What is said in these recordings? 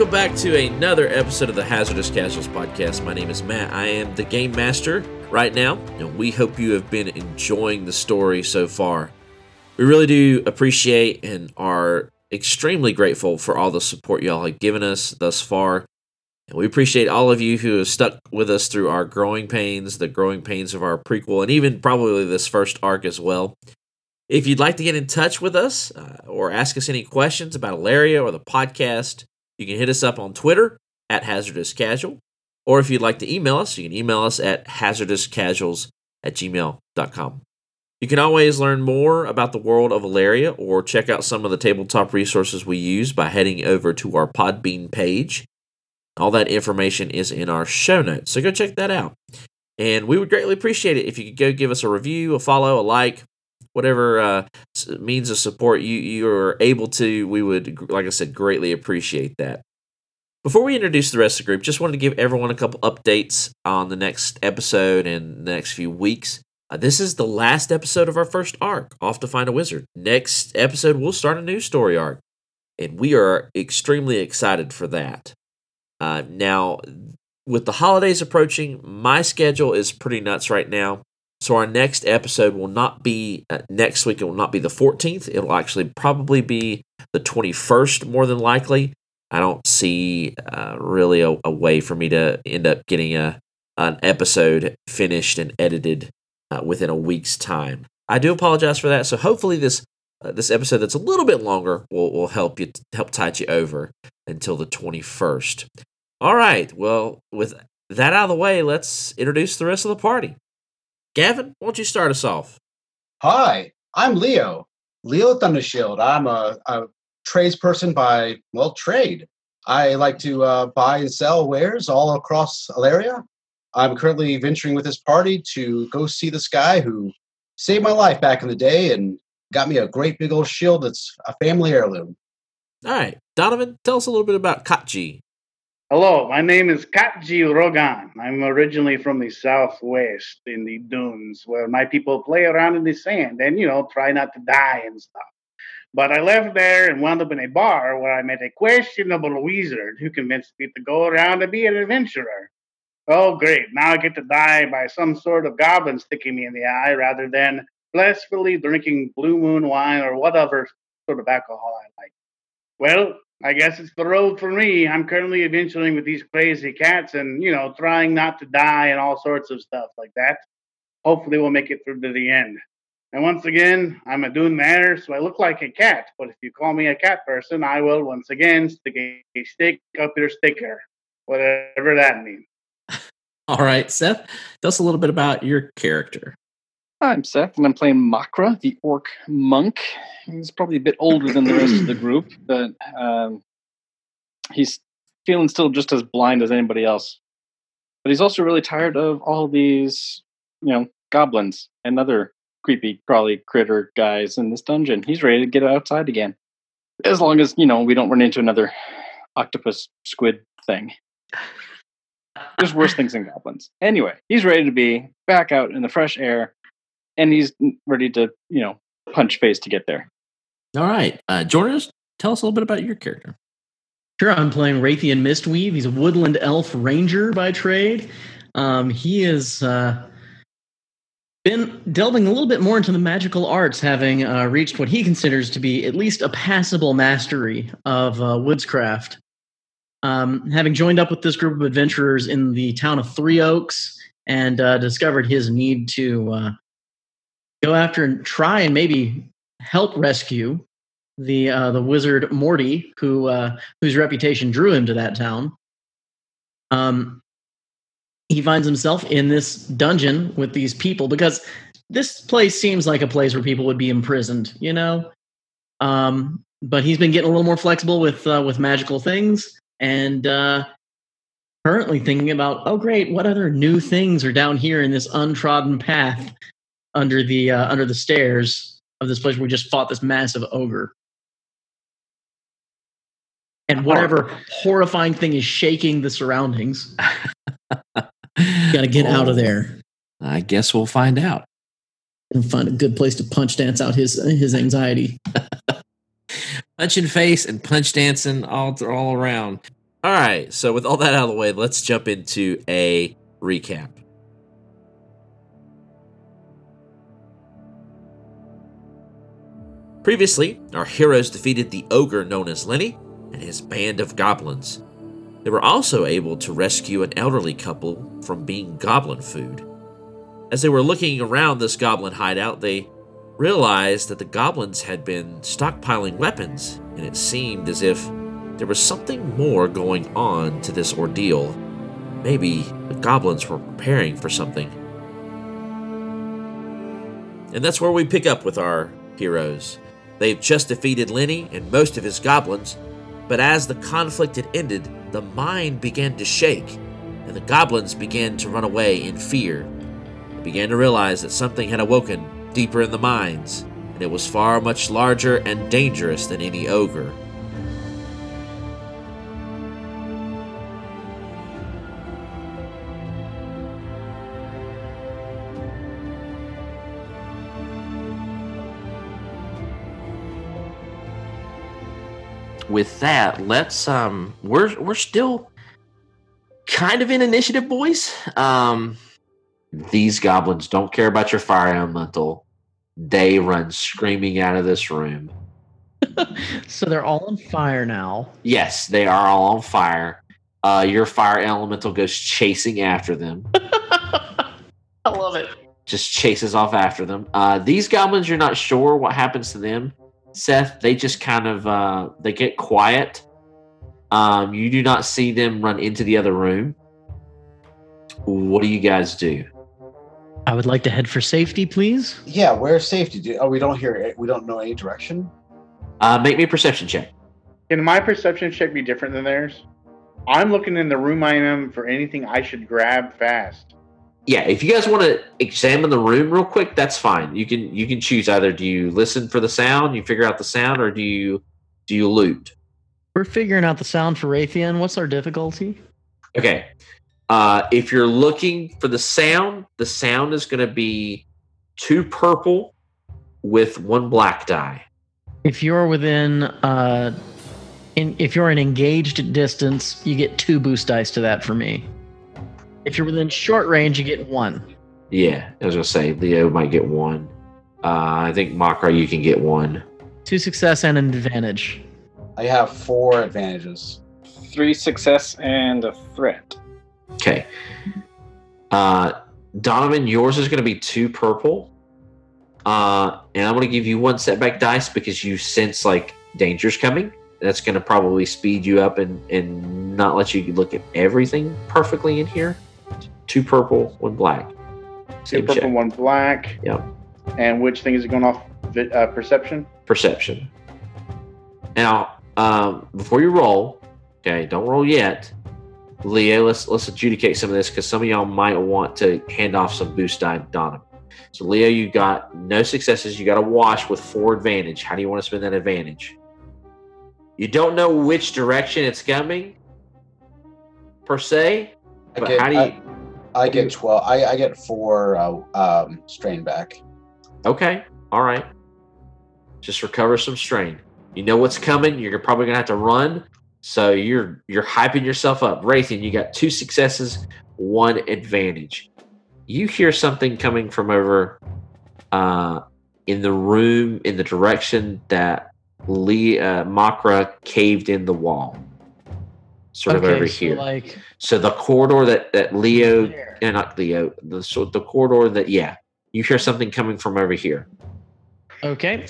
Welcome back to another episode of the Hazardous Casuals podcast. My name is Matt. I am the game master right now, and we hope you have been enjoying the story so far. We really do appreciate and are extremely grateful for all the support y'all have given us thus far. And we appreciate all of you who have stuck with us through our growing pains, the growing pains of our prequel, and even probably this first arc as well. If you'd like to get in touch with us uh, or ask us any questions about Ilaria or the podcast, you can hit us up on Twitter at Hazardous Casual. Or if you'd like to email us, you can email us at hazardouscasuals at gmail.com. You can always learn more about the world of Ilaria or check out some of the tabletop resources we use by heading over to our Podbean page. All that information is in our show notes, so go check that out. And we would greatly appreciate it if you could go give us a review, a follow, a like, whatever uh, means of support you you are able to. We would, like I said, greatly appreciate that. Before we introduce the rest of the group, just wanted to give everyone a couple updates on the next episode and the next few weeks. Uh, this is the last episode of our first arc, Off to Find a Wizard. Next episode, we'll start a new story arc, and we are extremely excited for that. Uh, now, with the holidays approaching, my schedule is pretty nuts right now. So our next episode will not be uh, next week. It will not be the 14th. It'll actually probably be the 21st, more than likely. I don't see uh, really a, a, way for me to end up getting a an episode finished and edited uh, within a week's time. I do apologize for that. So hopefully this uh, this episode that's a little bit longer will will help you help tide you over until the 21st. All right. Well, with that out of the way, let's introduce the rest of the party. Gavin, why don't you start us off? Hi, I'm Leo. Leo Thundershield. I'm a, a tradesperson by, well, trade. I like to uh, buy and sell wares all across Ilaria. I'm currently venturing with this party to go see this guy who saved my life back in the day and got me a great big old shield that's a family heirloom. All right. Donovan, tell us a little bit about Katji. Hello, my name is Katji Rogan. I'm originally from the southwest in the dunes where my people play around in the sand and, you know, try not to die and stuff. But I left there and wound up in a bar where I met a questionable wizard who convinced me to go around and be an adventurer. Oh, great. Now I get to die by some sort of goblin sticking me in the eye rather than blissfully drinking blue moon wine or whatever sort of alcohol I like. Well, I guess it's the road for me. I'm currently adventuring with these crazy cats and, you know, trying not to die and all sorts of stuff like that. Hopefully, we'll make it through to the end. And once again, I'm a Dune Manor, so I look like a cat. But if you call me a cat person, I will once again stick a stick up your sticker, whatever that means. All right, Seth, tell us a little bit about your character. I'm Seth, and I'm playing Makra, the orc monk. He's probably a bit older than the rest of the group, but um, he's feeling still just as blind as anybody else. But he's also really tired of all these, you know, goblins and other creepy, crawly critter guys in this dungeon. He's ready to get outside again, as long as you know we don't run into another octopus squid thing. There's worse things than goblins. Anyway, he's ready to be back out in the fresh air and he's ready to you know punch face to get there. All right, uh, Jordan, tell us a little bit about your character. Sure, I'm playing Raytheon Mistweave. He's a woodland elf ranger by trade. Um, he has uh, been delving a little bit more into the magical arts, having uh, reached what he considers to be at least a passable mastery of uh, woodscraft. Um, having joined up with this group of adventurers in the town of Three Oaks and uh, discovered his need to uh, go after and try and maybe help rescue the uh, the wizard Morty, who uh, whose reputation drew him to that town. Um, he finds himself in this dungeon with these people because this place seems like a place where people would be imprisoned, you know. Um, but he's been getting a little more flexible with uh, with magical things, and uh, currently thinking about, oh great, what other new things are down here in this untrodden path under the uh, under the stairs of this place where we just fought this massive ogre. And whatever horrifying thing is shaking the surroundings, got to get out of there. I guess we'll find out and find a good place to punch dance out his his anxiety. Punching face and punch dancing all all around. All right, so with all that out of the way, let's jump into a recap. Previously, our heroes defeated the ogre known as Lenny and his band of goblins. They were also able to rescue an elderly couple from being goblin food. As they were looking around this goblin hideout, they realized that the goblins had been stockpiling weapons, and it seemed as if there was something more going on to this ordeal. Maybe the goblins were preparing for something. And that's where we pick up with our heroes. They've just defeated Lenny and most of his goblins, but as the conflict had ended, the mine began to shake, and the goblins began to run away in fear. They began to realize that something had awoken deeper in the mines, and it was far much larger and dangerous than any ogre. With that, let's um we're we're still kind of in initiative, boys. Um these goblins don't care about your fire elemental. They run screaming out of this room. so they're all on fire now. Yes, they are all on fire. Uh your fire elemental goes chasing after them. I love it. Just chases off after them. Uh these goblins you're not sure what happens to them Seth, they just kind of uh, they get quiet. Um, you do not see them run into the other room. What do you guys do? I would like to head for safety, please. Yeah, where's safety? Do, oh, we don't hear it. We don't know any direction. Uh, make me a perception check. Can my perception check be different than theirs? I'm looking in the room I am for anything I should grab fast yeah, if you guys want to examine the room real quick, that's fine. You can you can choose either do you listen for the sound, you figure out the sound, or do you do you loot? We're figuring out the sound for Raytheon. What's our difficulty? Okay. Uh, if you're looking for the sound, the sound is going to be two purple with one black die. If you're within, uh, in, if you're an engaged distance, you get two boost dice to that for me. If you're within short range, you get one. Yeah, I was gonna say Leo might get one. Uh, I think Makra, you can get one. Two success and an advantage. I have four advantages. Three success and a threat. Okay. Uh, Donovan, yours is going to be two purple. Uh, and I'm going to give you one setback dice because you sense like danger's coming. That's going to probably speed you up and, and not let you look at everything perfectly in here two purple, one black. Two purple, check. one black. Yep. And which thing is it going off? Uh, perception. Perception. Now, um, before you roll, okay, don't roll yet. Leo, let's let's adjudicate some of this because some of y'all might want to hand off some boost die to Donovan. So, Leo, you got no successes. You got a wash with four advantage. How do you want to spend that advantage? You don't know which direction it's coming, per se, but how do you? I, I get twelve. I, I get four uh, um, strain back. Okay, all right. Just recover some strain. You know what's coming. You're probably gonna have to run. So you're you're hyping yourself up. Raytheon, you got two successes, one advantage. You hear something coming from over uh, in the room in the direction that Lee uh, Makra caved in the wall sort okay, of over so here. Like so the corridor that that Leo, and yeah, not Leo, the so the corridor that yeah, you hear something coming from over here. Okay.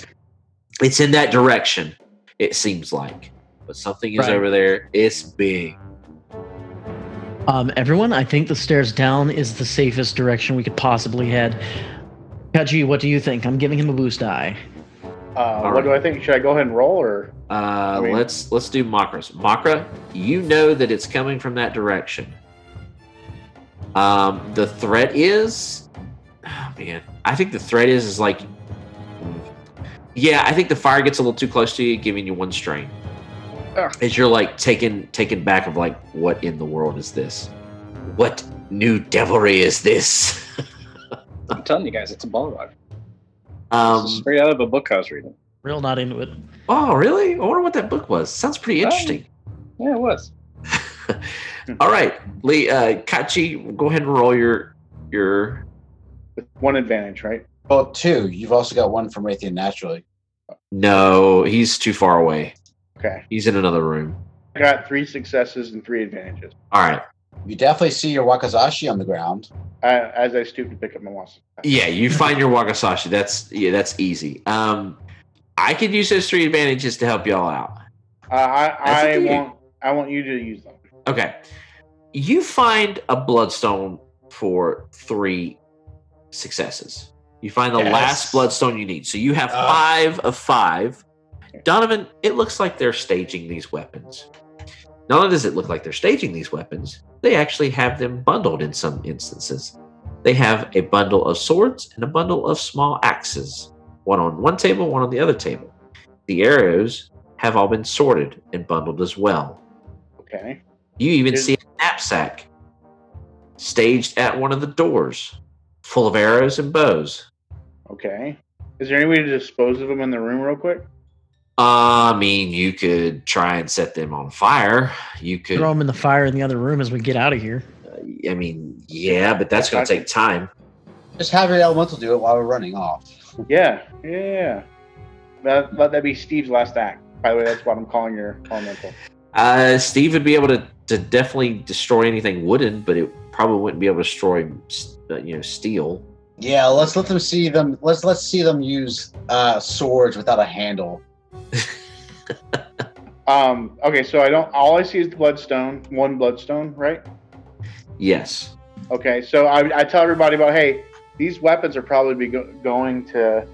It's in that direction. It seems like, but something is right. over there. It's big. Um, everyone, I think the stairs down is the safest direction we could possibly head. Kaji, what do you think? I'm giving him a boost die. Uh, what right. do I think? Should I go ahead and roll or? Uh, I mean, let's let's do Makra's. Makra, you know that it's coming from that direction. Um, the threat is, oh man, I think the threat is is like, yeah, I think the fire gets a little too close to you, giving you one strain. Ugh. As you're like taken taken back of like, what in the world is this? What new devilry is this? I'm telling you guys, it's a ball Balrog. Um, straight out of a book I was reading. Real not into it. Oh, really? I wonder what that book was. Sounds pretty interesting. Um, yeah, it was. All right, Lee, uh, Kachi, go ahead and roll your your. With one advantage, right? Well, two. You've also got one from Raytheon naturally. No, he's too far away. Okay. He's in another room. I got three successes and three advantages. All right. You definitely see your Wakizashi on the ground. Uh, as I stoop to pick up my wasa. Yeah, you find your Wakizashi. That's yeah, that's easy. Um, I could use those three advantages to help y'all out. Uh, I, That's I want I want you to use them. Okay. You find a bloodstone for three successes. You find the Yes. last bloodstone you need. So you have Ah. five of five. Donovan, it looks like they're staging these weapons. Not only does it look like they're staging these weapons, they actually have them bundled in some instances. They have a bundle of swords and a bundle of small axes, one on one table, one on the other table. The arrows have all been sorted and bundled as well. Okay. You even Is- see a knapsack staged at one of the doors, full of arrows and bows. Okay. Is there any way to dispose of them in the room real quick? I mean, you could try and set them on fire. You could, Throw them in the fire in the other room as we get out of here. I mean, yeah, but that's going to take time. Just have your elemental do it while we're running off. Yeah. Yeah. That, let that be Steve's last act. By the way, that's what I'm calling your elemental. Uh, Steve would be able to, to definitely destroy anything wooden, but it probably wouldn't be able to destroy, uh, you know, steel. Yeah, let's let them see them. Let's let's see them use uh, swords without a handle. Um. Okay. So I don't. All I see is the bloodstone. One bloodstone, right? Yes. Okay. So I, I tell everybody about hey, these weapons are probably be go- going to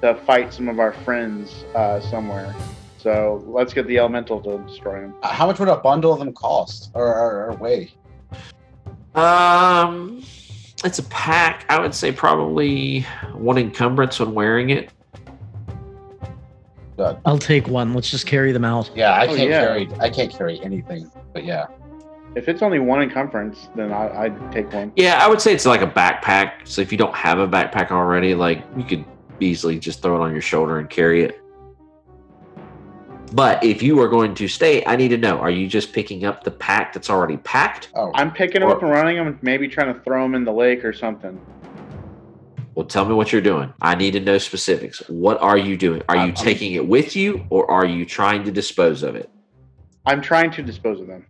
to fight some of our friends uh, somewhere. So let's get the elemental to destroy them. Uh, How much would a bundle of them cost or, or, or weigh? Um, it's a pack. I would say probably one encumbrance when wearing it. I'll take one. Let's just carry them out. Yeah, I Oh, can't yeah. carry. I can't carry anything. But yeah, If it's only one encumbrance, then I, I'd take one. Yeah, I would say it's like a backpack. So if you don't have a backpack already, like you could easily just throw it on your shoulder and carry it. But if you are going to stay, I need to know: Are you just picking up the pack that's already packed? oh, I'm picking them Or- up and running them, maybe trying to throw them in the lake or something. Well, tell me what you're doing. I need to know specifics. What are you doing? Are you I'm- taking it with you, or are you trying to dispose of it? I'm trying to dispose of them.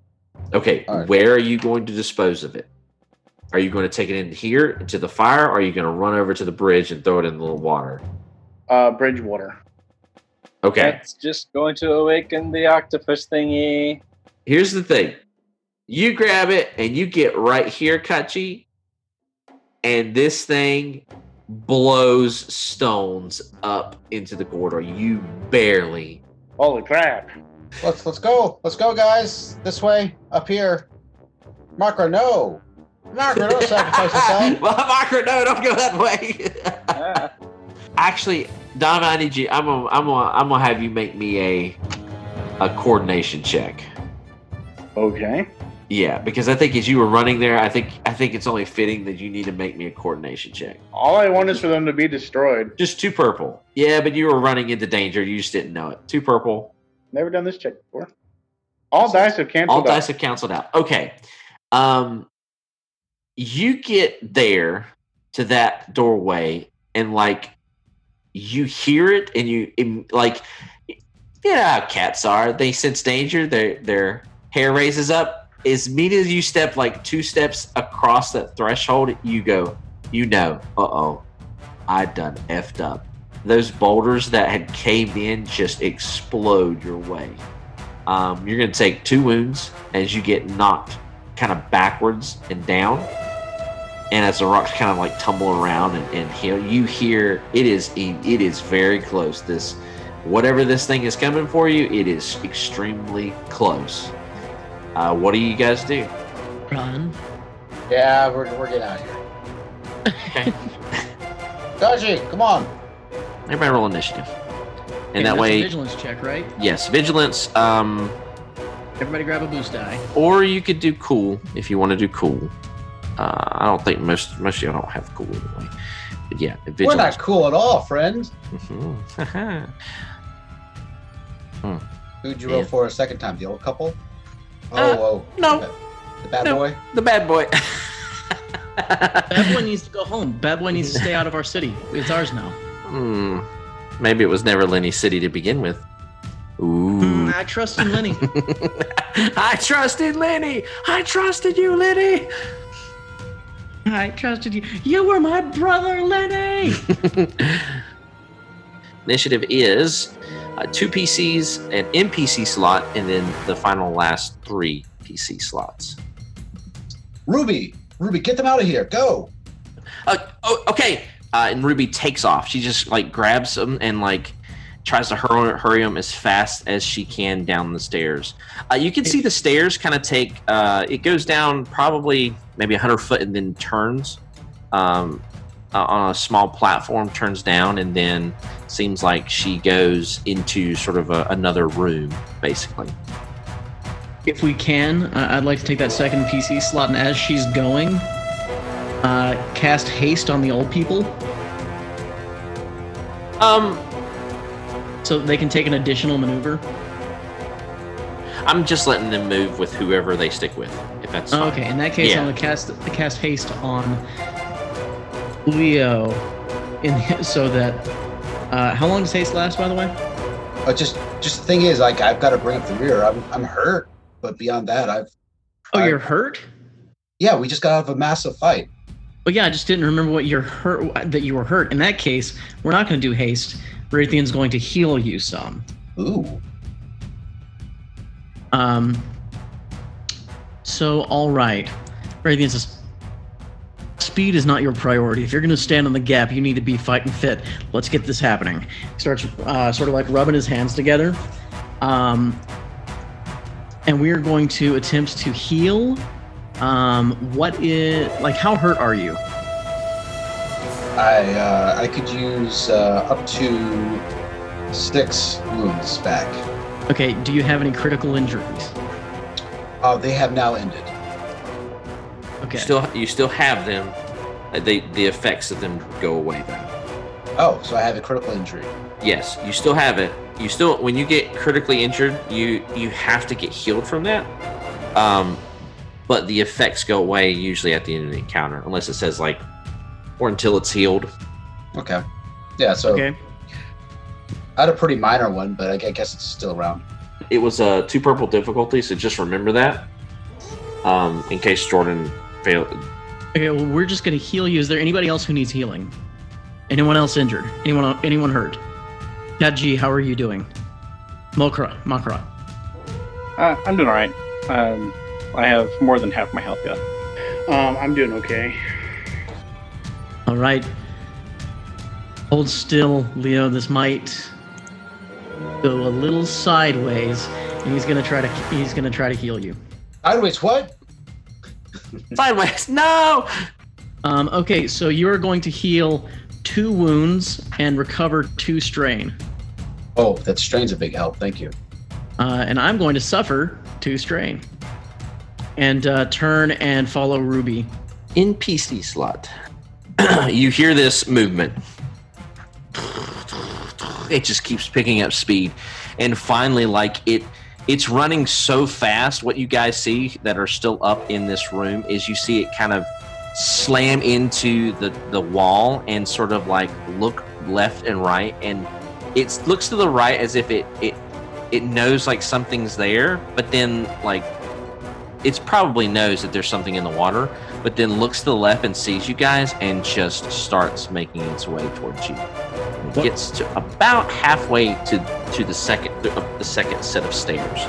Okay, All right. where are you going to dispose of it? Are you going to take it in here into the fire, or are you going to run over to the bridge and throw it in the water? Uh, Bridgewater. Okay. That's just going to awaken the octopus thingy. here's the thing you grab it and you get right here kachi and this thing blows stones up into the corridor you barely Holy crap! let's let's go. Let's go, guys. This way, up here. Marco, no. Marco, don't sacrifice yourself. well Margaret, no don't go that way Ah, actually Donna, i need you i'm gonna i'm gonna i'm gonna have you make me a a coordination check Okay. Yeah because i think as you were running there i think i think it's only fitting that you need to make me a coordination check All I want is for them to be destroyed. Just two purple. Yeah, but you were running into danger. You just didn't know it. Two purple. Never done this check before. All dice have canceled. All out. dice have canceled out. Okay. Um, you get there to that doorway, and like you hear it, and you like, how cats are. They sense danger. Their their hair raises up. As mean as you step like two steps across that threshold, you go. You know. Uh oh. I done effed up. Those boulders that had caved in just explode your way. Um, you're going to take two wounds as you get knocked kind of backwards and down. And as the rocks kind of like tumble around and, and heal, you hear it is it is very close. This whatever this thing is coming for you, it is extremely close. Uh, what do you guys do? Run. Yeah, we're, we're getting out of here. Okay. Gaji, come on. Everybody roll initiative, Okay, and that that's a way, vigilance check, right? yes, vigilance. Um, Everybody grab a boost die. or you could do cool if you want to do cool. Uh, I don't think most most of you don't have cool anyway. But yeah, vigilance. We're not cool at all, friend. Mhm. Who'd you roll Yeah. for a second time? The old couple? Oh, Uh, oh. no. The, the bad No. boy? The bad boy. Bad boy needs to go home. Bad boy needs to stay out of our city. It's ours now. Hmm. Maybe it was never Lenny City to begin with. Ooh. Mm, I trust in Lenny. I trusted Lenny. I trusted you, Lenny. I trusted you. You were my brother, Lenny. Initiative is uh, two PCs, an NPC slot, and then the final last three PC slots. Ruby! Ruby, get them out of here. Go! Uh, oh, okay. Uh, and Ruby takes off. She just like grabs them and like tries to hurry, hurry them as fast as she can down the stairs. Uh, you can see the stairs kind of take. Uh, it goes down probably maybe hundred foot and then turns um, uh, on a small platform. Turns down and then seems like she goes into sort of a, another room, basically. if we can, uh, I'd like to take that second PC slot, and as she's going, uh, cast haste on the old people Um, so they can take an additional maneuver. I'm just letting them move with whoever they stick with. If that's Oh, okay, in that case, Yeah. I'm gonna cast cast haste on Leo, in so that. Uh, how long does haste last, by the way? Uh, just, just the thing is, like, I've got to bring up the rear. I'm, I'm hurt, but beyond that, I've. Oh, I- you're hurt. Yeah, we just got out of a massive fight. Well, yeah, I just didn't remember what you're hurt that you were hurt. In that case, we're not going to do haste. Raytheon's going to heal you some. Ooh. Um. So, all right, Raytheon says, "Speed is not your priority. If you're going to stand on the gap, you need to be fighting fit. Let's get this happening." He Starts uh, sort of like rubbing his hands together. Um. And we are going to attempt to heal. Um. What is like? How hurt are you? I, uh, I could use uh, up to six wounds back. Okay. Do you have any critical injuries? Uh, they have now ended. Okay. Still, you still have them. Uh, They, the effects of them go away though. Oh, so I have a critical injury. Yes, you still have it. You still, when you get critically injured, you you have to get healed from that. Um, but the effects go away usually at the end of the encounter, unless it says like, or until it's healed. Okay. Yeah, so okay. I had a pretty minor one, but I I guess it's still around. It was a two purple difficulty, so just remember that. Um, in case Jordan failed. Okay, well, we're just gonna heal you. Is there anybody else who needs healing? Anyone else injured? Anyone? Anyone hurt? Cat G, how are you doing? Mokra, Makra. Uh, I'm doing all right. Um, I have more than half my health yet. Um, I'm doing okay. All right. Hold still, Leo. This might go a little sideways, and he's gonna try to he's gonna try to heal you. Sideways, what? Sideways, no. Um, okay, so you are going to heal two wounds and recover two strain, Oh, that strain's a big help. Thank you. uh, and I'm going to suffer two strain, and uh, turn and follow Ruby. NPC slot. you hear this movement. It just keeps picking up speed. And finally, like it it's running so fast. What you guys see that are still up in this room is you see it kind of slam into the, the wall and sort of like look left and right. And it looks to the right as if it it it knows like something's there, but then like it's probably knows that there's something in the water, but then looks to the left and sees you guys and just starts making its way towards you. It gets to about halfway to to the second the, the second set of stairs.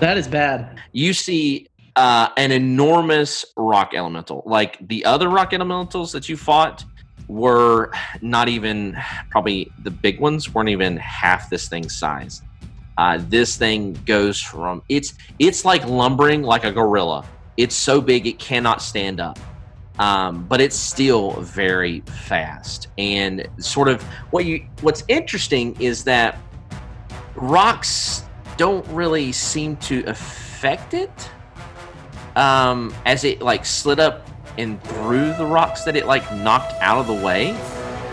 That is bad. You see uh, an enormous rock elemental. Like the other rock elementals that you fought were not even probably the big ones weren't even half this thing's size. Uh, this thing goes from it's it's like lumbering like a gorilla. It's so big it cannot stand up, um, but it's still very fast. And sort of what you what's interesting is that rocks don't really seem to affect it um, as it like slid up and through the rocks that it like knocked out of the way.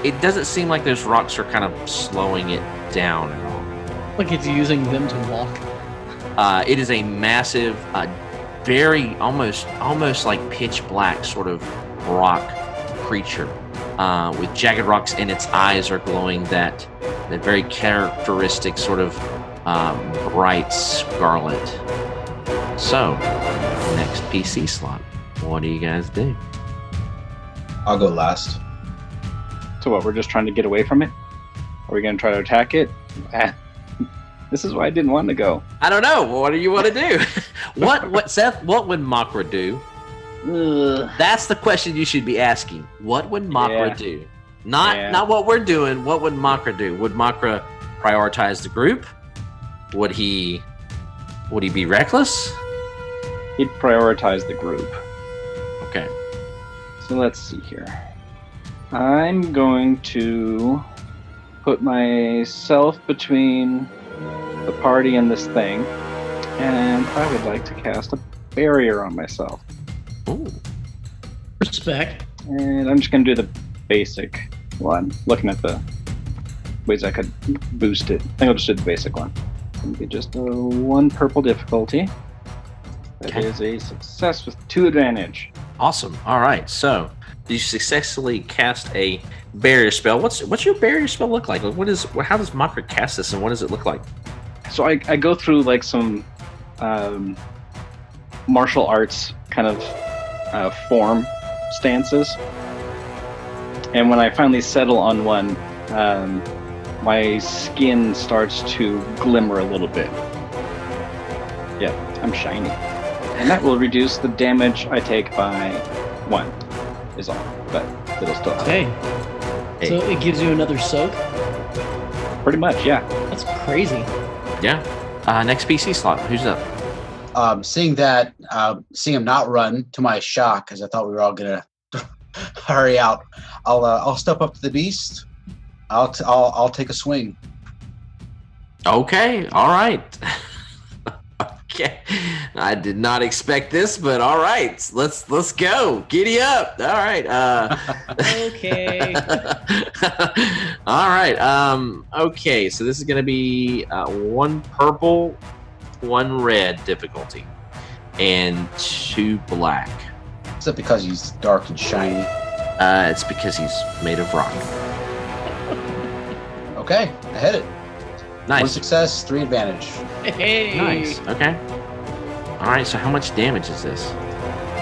It doesn't seem like those rocks are kind of slowing it down at all. Like it's using them to walk. Uh, it is a massive, uh, very almost almost like pitch black sort of rock creature uh, with jagged rocks, and its eyes are glowing that that very characteristic sort of um, bright scarlet. So, next PC slot. What do you guys do? I'll go last. So what? We're just trying to get away from it. Are we going to try to attack it? This is why I didn't want to go. I don't know. What do you want to do? what what Seth? What would Makra do? Ugh. That's the question you should be asking. What would Makra Yeah. do? Not Yeah. not what we're doing. What would Makra do? Would Makra prioritize the group? Would he would he be reckless? He'd prioritize the group. Okay. So let's see here. I'm going to put myself between the party and this thing, and I would like to cast a barrier on myself. Ooh. Respect. And I'm just going to do the basic one, looking at the ways I could boost it. I think I'll just do the basic one. It'll be just a one purple difficulty. That is Okay. a success with two advantage. Awesome. All right. So you successfully cast a barrier spell. What's what's your barrier spell look like? What is how does Makra cast this, and what does it look like? So I, I go through like some um, martial arts kind of uh, form stances and when i finally settle on one um, my skin starts to glimmer a little bit yeah i'm shiny and that will reduce the damage i take by one is all but it'll still Hey. Hey. So it gives you another soak? pretty much yeah That's crazy. Yeah. Uh, next PC slot. Who's up? Um, seeing that, uh, seeing him not run to my shock, because I thought we were all gonna hurry out. I'll uh, I'll step up to the beast. I'll t- I'll I'll take a swing. Okay. All right. okay. I did not expect this, but all right. Let's let's go. Giddy up. All right. Uh, Okay. all right. Um. Okay. So this is going to be uh, one purple, one red difficulty, and two black. Is that because he's dark and shiny? Uh, it's because he's made of rock. Okay, I hit it. One success, three advantage. hey. Nice. Okay. All right. So how much damage is this?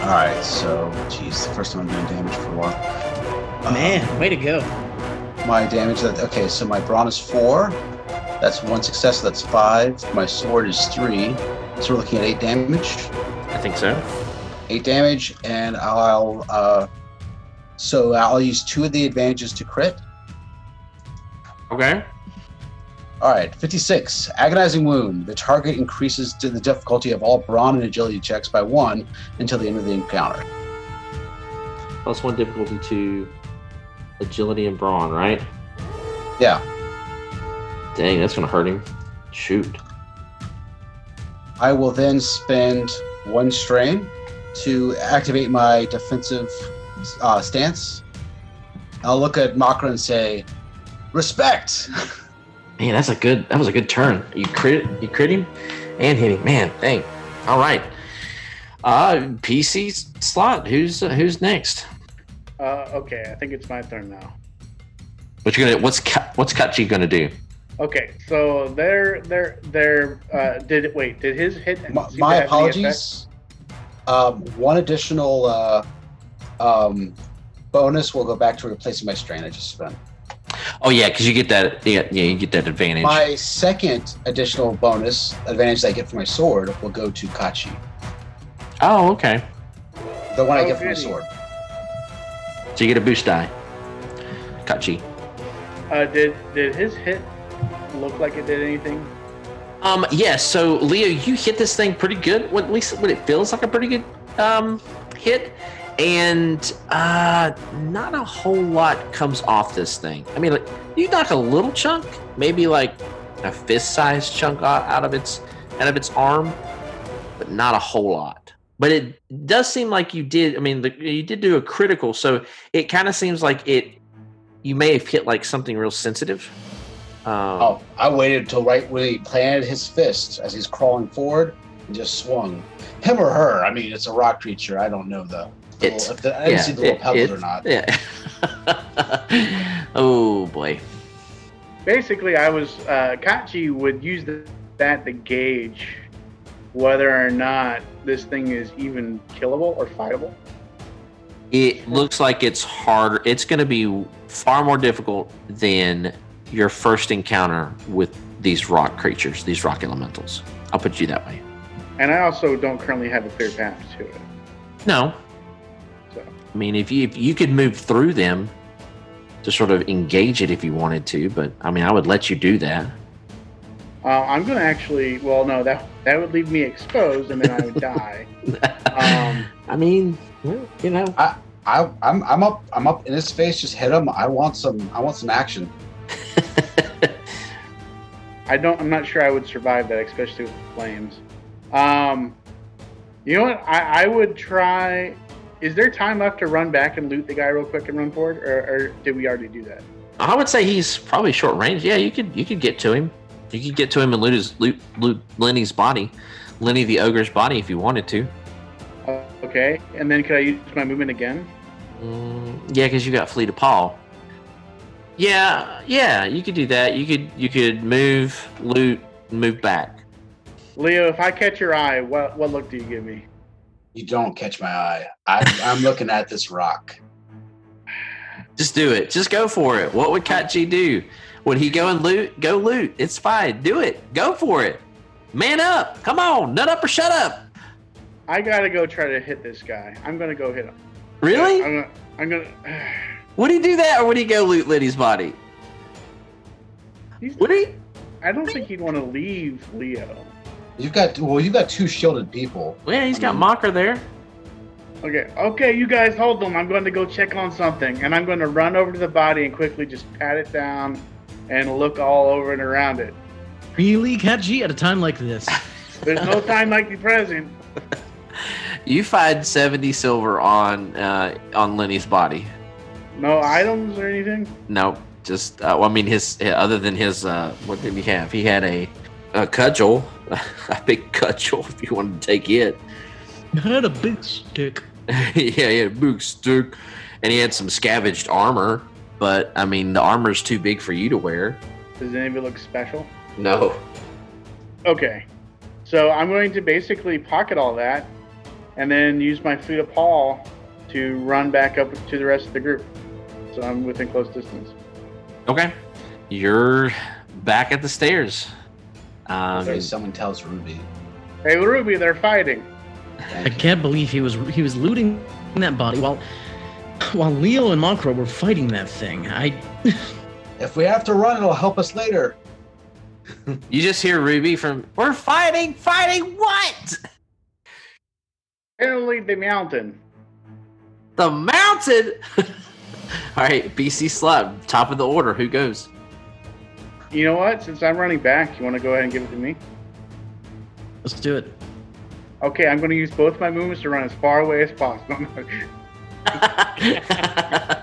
All right, so geez, the first time I'm doing damage for a while. Uh, Man, way to go. my damage. That okay, so my brawn is four. That's one success. So that's five. My sword is three. So we're looking at eight damage. I think so. Eight damage, and I'll uh, so I'll use two of the advantages to crit. Okay. All right, 56. Agonizing wound. The target increases to the difficulty of all brawn and agility checks by one until the end of the encounter. Plus one difficulty to agility and brawn, right? Yeah. Dang, that's gonna hurt him. Shoot. I will then spend one strain to activate my defensive uh, stance. I'll look at Makra and say, "Respect." Man, that's a good. That was a good turn. You crit. You crit him, and hit him. Man, dang. All right. Uh, PC slot. Who's uh, who's next? Uh, okay, I think it's my turn now. What you gonna? What's Ka- what's Kachi gonna do? Okay, so there, there, there. Uh, did wait? Did his hit? my, seem to my apologies. Um, one additional uh, um, bonus will go back to replacing my strain I just spent. Oh yeah, because you get that. Yeah, yeah, you get that advantage. My second additional bonus advantage that I get from my sword will go to Kachi. oh, okay. The one I get from my goody. sword. So you get a boost die. Kachi. Uh, did did his hit look like it did anything? Um, yes. so Leo, you hit this thing pretty good. What at least what it feels like a pretty good um hit, and uh, not a whole lot comes off this thing. I mean, like you knock a little chunk, maybe like a fist-sized chunk out, of its out of its arm, but not a whole lot. But it does seem like you did. I mean, the, you did do a critical, so it kind of seems like it. You may have hit like something real sensitive. Um, Oh, I waited until right when he planted his fist as he's crawling forward and just swung. Him or her? I mean, it's a rock creature. I don't know the. It's- little, if the, I didn't yeah, see the little it- pebbles or not. Yeah. oh boy. Basically, I was uh, Kachi would use the, that to gauge whether or not this thing is even killable or fightable. It looks like it's harder. It's going to be far more difficult than your first encounter with these rock creatures, these rock elementals. I'll put you that way. And I also don't currently have a clear path to it. No, So I mean if you if you could move through them to sort of engage it if you wanted to, but I mean I would let you do that. uh, I'm gonna actually. Well, no, that that would leave me exposed, and then I would die. Um, I mean, you know, I, I'm, I'm up, I'm up in his face. Just hit him. I want some, I want some action. I don't. I'm not sure I would survive that, especially with the flames. Um, you know what? I, I would try. Is there time left to run back and loot the guy real quick and run forward, or, or did we already do that? I would say he's probably short range. Yeah, you could you could get to him. You could get to him and loot his loot, loot Lenny's body, Lenny the ogre's body if you wanted to. Uh, okay, and then could I use my movement again? Mm, yeah, because you got fleet of Paul. Yeah, yeah, you could do that. You could you could move, loot, move back. Leo, if I catch your eye, what what look do you give me? You don't catch my eye. I, I'm looking at this rock. Just do it. Just go for it. What would Kachi do? Would he go and loot? Go loot. It's fine. Do it. Go for it. Man up. Come on. Nut up or shut up. I gotta go try to hit this guy. I'm gonna go hit him. Really? I'm gonna. I'm gonna. Would he do that or would he go loot Liddy's body? He's, Would he? I don't think he'd want to leave Leo. You've got, well, you've got two shielded people. Well, yeah, he's got Makra there. Okay, okay, you guys hold them. I'm going to go check on something, and I'm going to run over to the body and quickly just pat it down and look all over and around it. Really, catchy at a time like this? There's no time like the present. You find 70 silver on uh, on Lenny's body. No items or anything. No, just uh, well, I mean his other than his uh, what did he have? He had a, a cudgel, a big cudgel if you wanted to take it. I had a big stick. yeah, he had a big stick, and he had some scavenged armor. But I mean, the armor's too big for you to wear. Does any of it look special? No. Okay, so I'm going to basically pocket all that, and then use my fleet of Paul to run back up to the rest of the group. So I'm within close distance. Okay. You're back at the stairs. Um, Okay, someone tells Ruby. Hey, Ruby, they're fighting. I can't believe he was he was looting that body while while Leo and Makra were fighting that thing. I If we have to run, it'll help us later. you just hear Ruby from, We're fighting, fighting what? Apparently, the mountain. The mountain. All right, PC slot, top of the order. Who goes? You know what? Since I'm running back, you want to go ahead and give it to me? let's do it. Okay, I'm going to use both my movements to run as far away as possible. uh,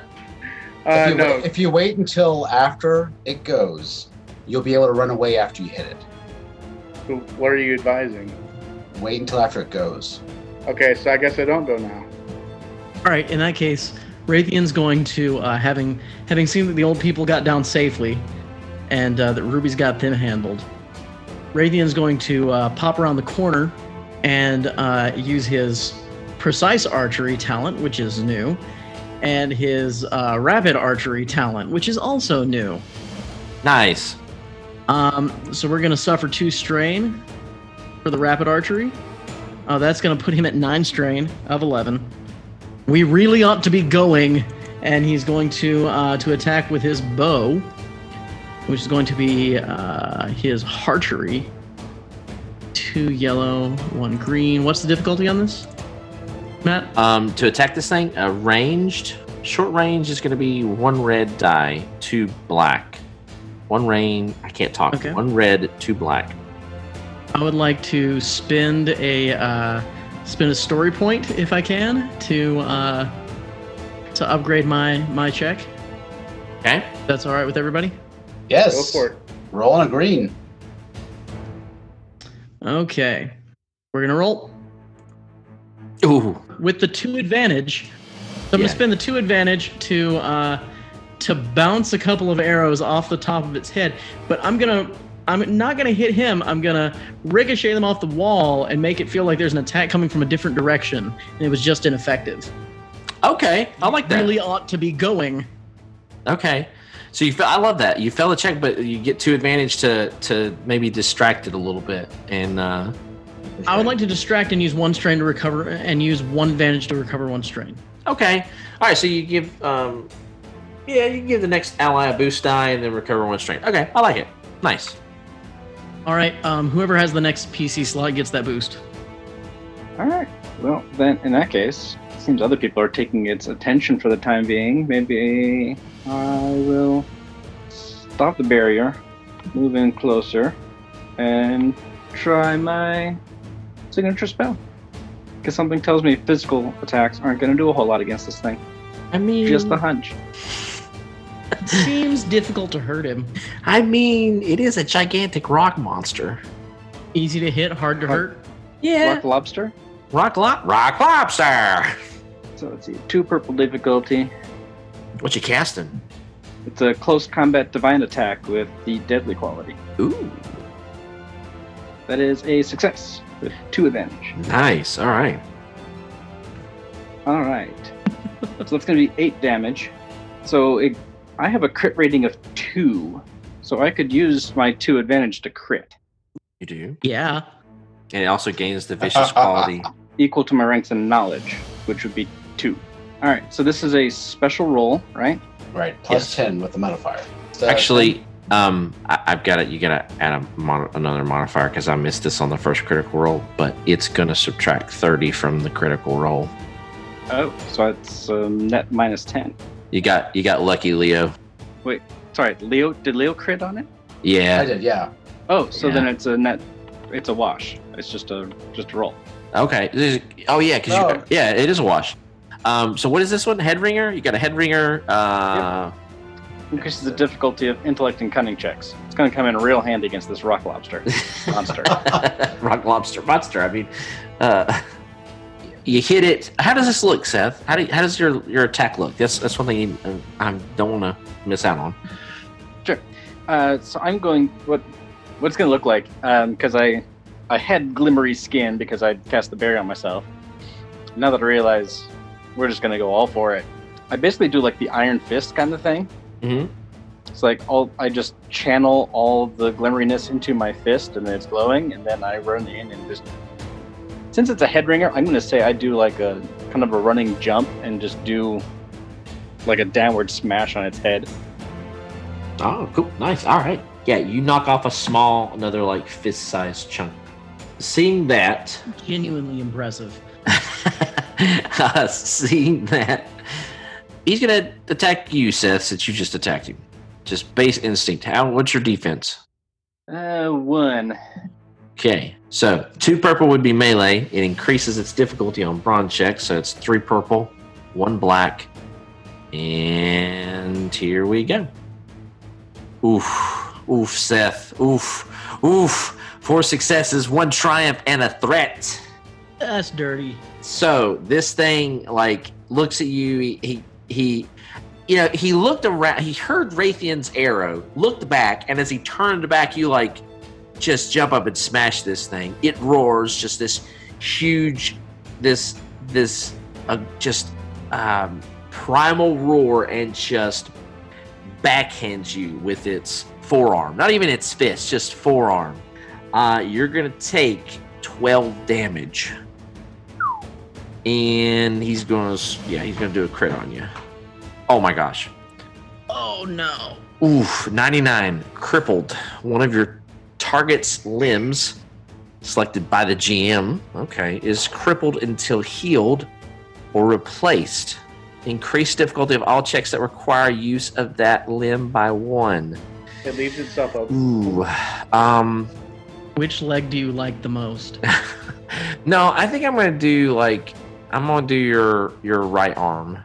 if, you no, wait, if you wait until after it goes, you'll be able to run away after you hit it. So what are you advising? Wait until after it goes. Okay, so I guess I don't go now. All right, in that case, Raytheon's going to uh, having having seen that the old people got down safely, and uh, that Ruby's got them handled. Raytheon's going to uh, pop around the corner and uh, use his precise archery talent, which is new, and his uh, rapid archery talent, which is also new. nice. Um, so we're going to suffer two strain for the rapid archery. Uh, that's going to put him at nine strain of 11. We really ought to be going, and he's going to uh, to attack with his bow, which is going to be uh, his archery. Two yellow, one green. What's the difficulty on this, Matt? Um, to attack this thing, uh, ranged, short range is going to be one red die, two black. One rain, I can't talk. Okay. One red, two black. I would like to spend a uh, spend a story point if I can to uh, to upgrade my my check. Okay. That's all right with everybody. Yes. Go for it. Roll on a green. Okay. We're gonna roll Ooh. with the two advantage. So I'm Yeah. gonna spend the two advantage to uh to bounce a couple of arrows off the top of its head, but I'm gonna I'm not gonna hit him. I'm gonna ricochet them off the wall and make it feel like there's an attack coming from a different direction, and it was just ineffective. Okay, I like that. Really ought to be going. Okay, so you. I love that you fell a check, but you get two advantage to to maybe distract it a little bit, and uh, I would like to distract and use one strain to recover, and use one advantage to recover one strain. okay, all right. So you give, um, yeah, you give the next ally a boost die and then recover one strain. Okay, I like it. Nice. All right, um, whoever has the next PC slot gets that boost. All right. Well, then in that case, it seems other people are taking its attention for the time being. Maybe I will stop the barrier, move in closer, and try my signature spell. Because something tells me physical attacks aren't going to do a whole lot against this thing. I mean, Just a hunch. Seems difficult to hurt him. I mean, it is a gigantic rock monster. Easy to hit, hard to Hard- hurt. Yeah, Rock lobster. rock, rock, rock lobster. So let's see. Two purple difficulty. What you casting? It's a close combat divine attack with the deadly quality. Ooh, That is a success with two advantage. nice. All right. All right. so that's going to be eight damage. So it, I have a crit rating of two, so I could use my two advantage to crit, You do, Yeah. and it also gains the vicious quality. equal to my ranks in knowledge, which would be two. All right. So this is a special roll, right? Right, plus Yes. 10 with the modifier. So- Actually, um, I, I've got it. You gotta add a mon- another modifier because I missed this on the first critical roll, but it's gonna subtract thirty from the critical roll. Oh, so it's um, net minus ten. You got you got lucky, Leo. Wait, sorry, Leo. Did Leo crit on it? Yeah, I did, yeah. Oh, so Yeah. then it's a net. It's a wash. It's just a just a roll. Okay. Oh yeah, because No. you yeah, it is a wash. Um, so what is this one? Headringer? You got a head ringer. Uh, Increases the difficulty of intellect and cunning checks. It's going to come in real handy against this rock lobster monster. rock lobster monster. I mean, uh, you hit it. How does this look, Seth? How do how does your your attack look? That's that's one thing uh, I don't want to miss out on. Uh, so I'm going. What what's going to look like? Because I I had glimmery skin because I cast the barrier on myself. Now that I realize we're just going to go all for it, I basically do like the Iron Fist kind of thing. hmm It's like all I just channel all the glimmeriness into my fist, and then it's glowing, and then I run in and just. Since it's a head ringer, I'm going to say I do like a kind of a running jump and just do like a downward smash on its head. Oh, cool. Nice. All right. Yeah, you knock off a small, another like fist sized chunk. Seeing that, Genuinely impressive. uh, seeing that, he's going to attack you, Seth, since you just attacked him. Just base instinct. How? What's your defense? Uh, one. Okay, so two purple would be melee. It increases its difficulty on bronze checks, so it's three purple, one black, and here we go. Oof, oof, Seth, oof, oof. Four successes, one triumph, and a threat. That's dirty. So this thing like looks at you. He he, he you know he looked around. He heard Raytheon's arrow, looked back, and as he turned back, you like just jump up and smash this thing. It roars, just this huge, this this uh, just um, primal roar, and just backhands you with its forearm. Not even its fist, just forearm. Uh, you're gonna take twelve damage and he's gonna yeah he's gonna do a crit on you. Oh my gosh. Oh no. oof 99 crippled. One of your target's limbs selected by the gm okay is crippled until healed or replaced. Increased difficulty of all checks that require use of that limb by one. It leaves itself open. ooh um. Which leg do you like the most? no, I think I'm gonna do like I'm gonna do your your right arm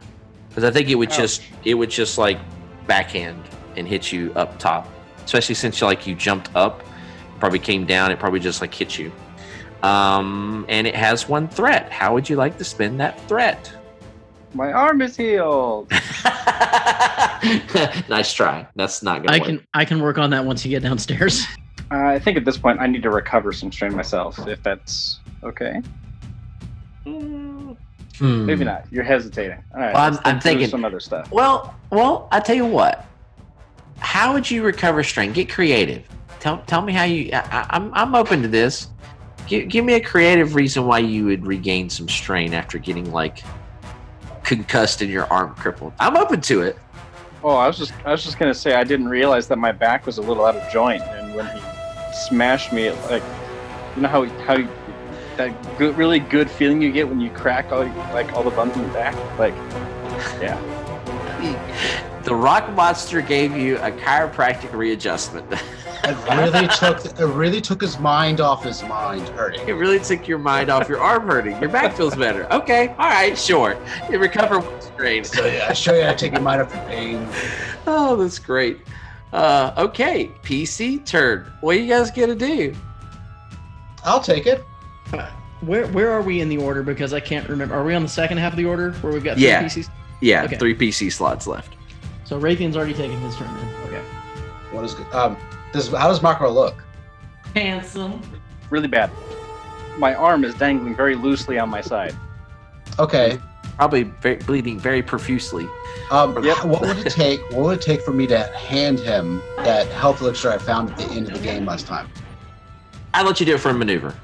because I think it would Ouch. just it would just like backhand and hit you up top. especially since you like you jumped up, probably came down. It probably just like hit you. Um, and it has one threat. How would you like to spend that threat? My arm is healed. nice try. That's not gonna I work. can I can work on that once you get downstairs. Uh, I think at this point I need to recover some strain myself, if that's okay. Hmm. Maybe not. You're hesitating. All right. Well, I'm- think I'm thinking- some other stuff. Well, well, I tell you what. How would you recover strength? Get creative. Tell tell me how you. I, I- I'm I'm open to this. Give, give me a creative reason why you would regain some strain after getting like concussed and your arm crippled. I'm open to it. Oh, I was just I was just gonna say I didn't realize that my back was a little out of joint, and when he smashed me, it, like you know how how that good, really good feeling you get when you crack all like all the bones in the back, like yeah. The rock monster gave you a chiropractic readjustment. It really took it really took his mind off his mind hurting. it really took your mind off your arm hurting. Your back feels better. Okay, all right, sure. You recover one strain. So yeah, I show you how to take your mind off your pain. Oh, that's great. Uh, okay, PC turn. What are you guys gonna do? I'll take it. Where where are we in the order? Because I can't remember. Are we on the second half of the order where we've got three Yeah. PCs? Yeah, Okay. three PC slots left. So Raytheon's already taken his turn. Then. Okay. What is good? Um, this how does Makra look? Handsome. really bad. My arm is dangling very loosely on my side. Okay. Probably very, bleeding very profusely. Um, Yep. what would it take? What would it take for me to hand him that health elixir I found at the end of the game last time? I'll let you do it for a maneuver.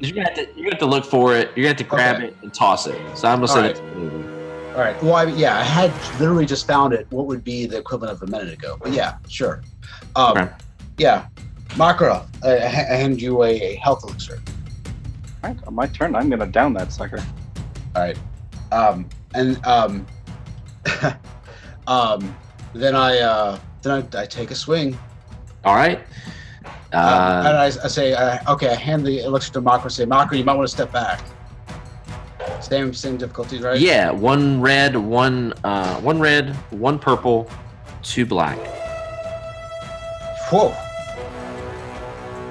You're have to, you're have to look for it. You're have to grab Okay. it and toss it. So I'm gonna say All that's a maneuver. All right. Well, I, yeah, I had literally just found it. What would be the equivalent of a minute ago? But yeah, sure. Um, Okay. Yeah, Makara, I, I I hand you a, a health elixir. All right, on my turn, I'm gonna down that sucker. All right. Um, and um, um, then I uh, then I, I take a swing. All right. Um, and Uh, I, I say, uh, okay, I hand the elixir to Makara. Say, you might want to step back. Same same difficulties, right? yeah, one red, one uh, one red, one purple, two black. Whoa.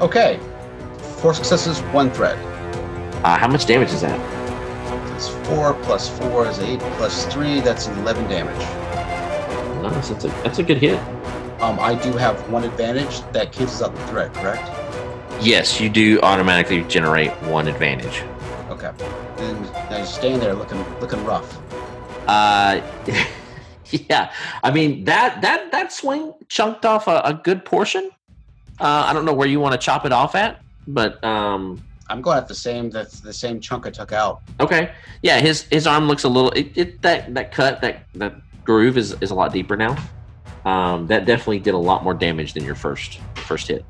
Okay. Four successes, one threat. Uh, how much damage is that? That's four plus four is eight plus three. That's eleven damage. Nice. That's a that's a good hit. Um, I do have one advantage that cancels out the threat. Correct? Yes, you do automatically generate one advantage. Okay. Then now you stand there looking looking rough. Uh, yeah. I mean that that that swing chunked off a, a good portion. Uh, I don't know where you want to chop it off at, but um, I'm going at the same that's the same chunk I took out. okay. Yeah, his his arm looks a little. It, it that that cut that that groove is is a lot deeper now. Um, that definitely did a lot more damage than your first first hit.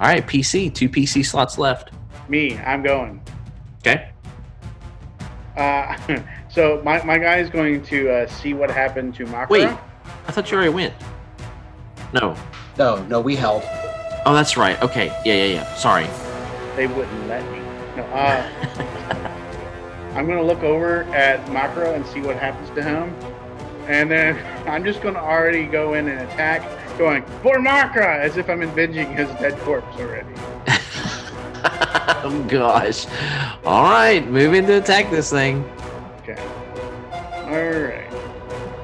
All right, PC. Two PC slots left. Me, I'm going. Okay. Uh, so my, my guy is going to uh, see what happened to Makara. Wait. I thought you already went. No. No, no, we held. Oh, that's right. Okay. Yeah, yeah, yeah. Sorry. They wouldn't let me. No, uh, I'm going to look over at Makara and see what happens to him. And then I'm just going to already go in and attack, going, for Makara, as if I'm avenging his dead corpse already. oh gosh. All right, moving to attack this thing. Okay. All right.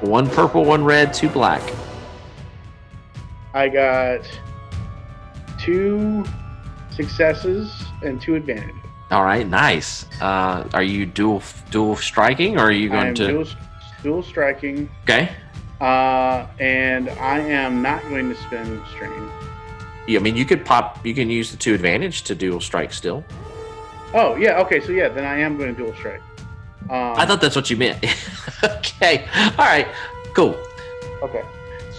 One purple, one red, two black. I got two successes and two advantages. All right, nice. Uh, are you dual dual striking, or are you going to? dual, dual striking, Okay. uh, and I am not going to spend strain. Yeah, I mean, you could pop. You can use the two advantage to dual strike still. Oh yeah, okay, so yeah, then I am going to dual strike. Um, I thought that's what you meant. okay. All right. Cool. Okay,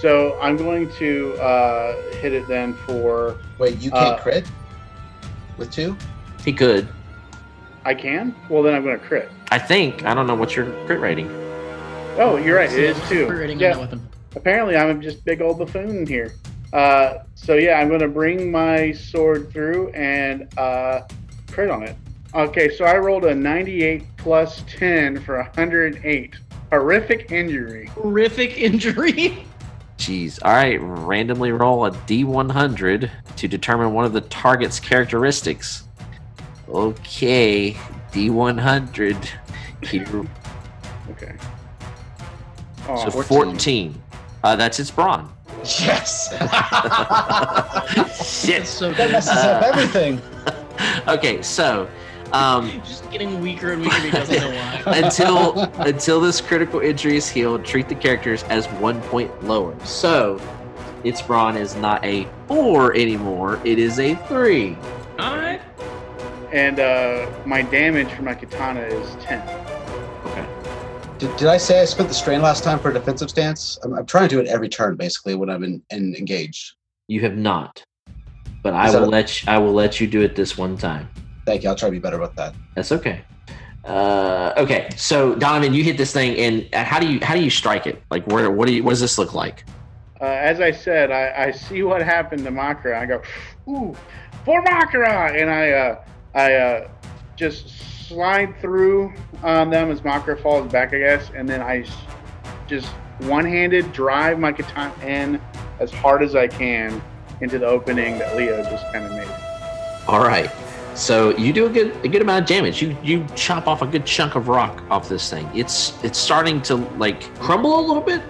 so I'm going to uh, hit it then for. Wait, you can't Uh, crit with two? He could. I can. Well, then I'm going to crit. I think. I don't know what's your crit rating. Oh, you're right. It is two. Rating on Yeah. that weapon. Apparently, I'm just big old buffoon here. Uh, so yeah, I'm going to bring my sword through and uh, crit on it. Okay, so I rolled a 98 plus 10 for 108. Horrific injury. Horrific injury. jeez. All right, randomly roll a D100 to determine one of the target's characteristics. Okay, D100. Keep Okay. So Oh, 14. Uh, that's its brawn. Yes. Shit. so that messes up everything. Okay, so um, just getting weaker and weaker. He doesn't know why. until until this critical injury is healed, treat the characters as one point lower. So its brawn is not a four anymore; it is a three. All right. and uh, my damage for my katana is 10. Okay. Did, did I say I spent the strain last time for a defensive stance? I'm, I'm trying to do it every turn, basically, when I'm in, in engaged. You have not, but I Is that will a- let you, I will let you do it this one time. Thank you. I'll try to be better with that. That's okay. Uh, okay, so Donovan, you hit this thing, and uh, how do you how do you strike it? Like, where what do you what does this look like? Uh, as I said, I, I see what happened to Makara. I go, ooh, for Makara! And I, uh, I uh, just slide through um, them as Makara falls back, I guess. And then I just one handed drive my katana in as hard as I can into the opening that Leo just kind of made. All right. So you do a good a good amount of damage. You you chop off a good chunk of rock off this thing. It's it's starting to like crumble a little bit.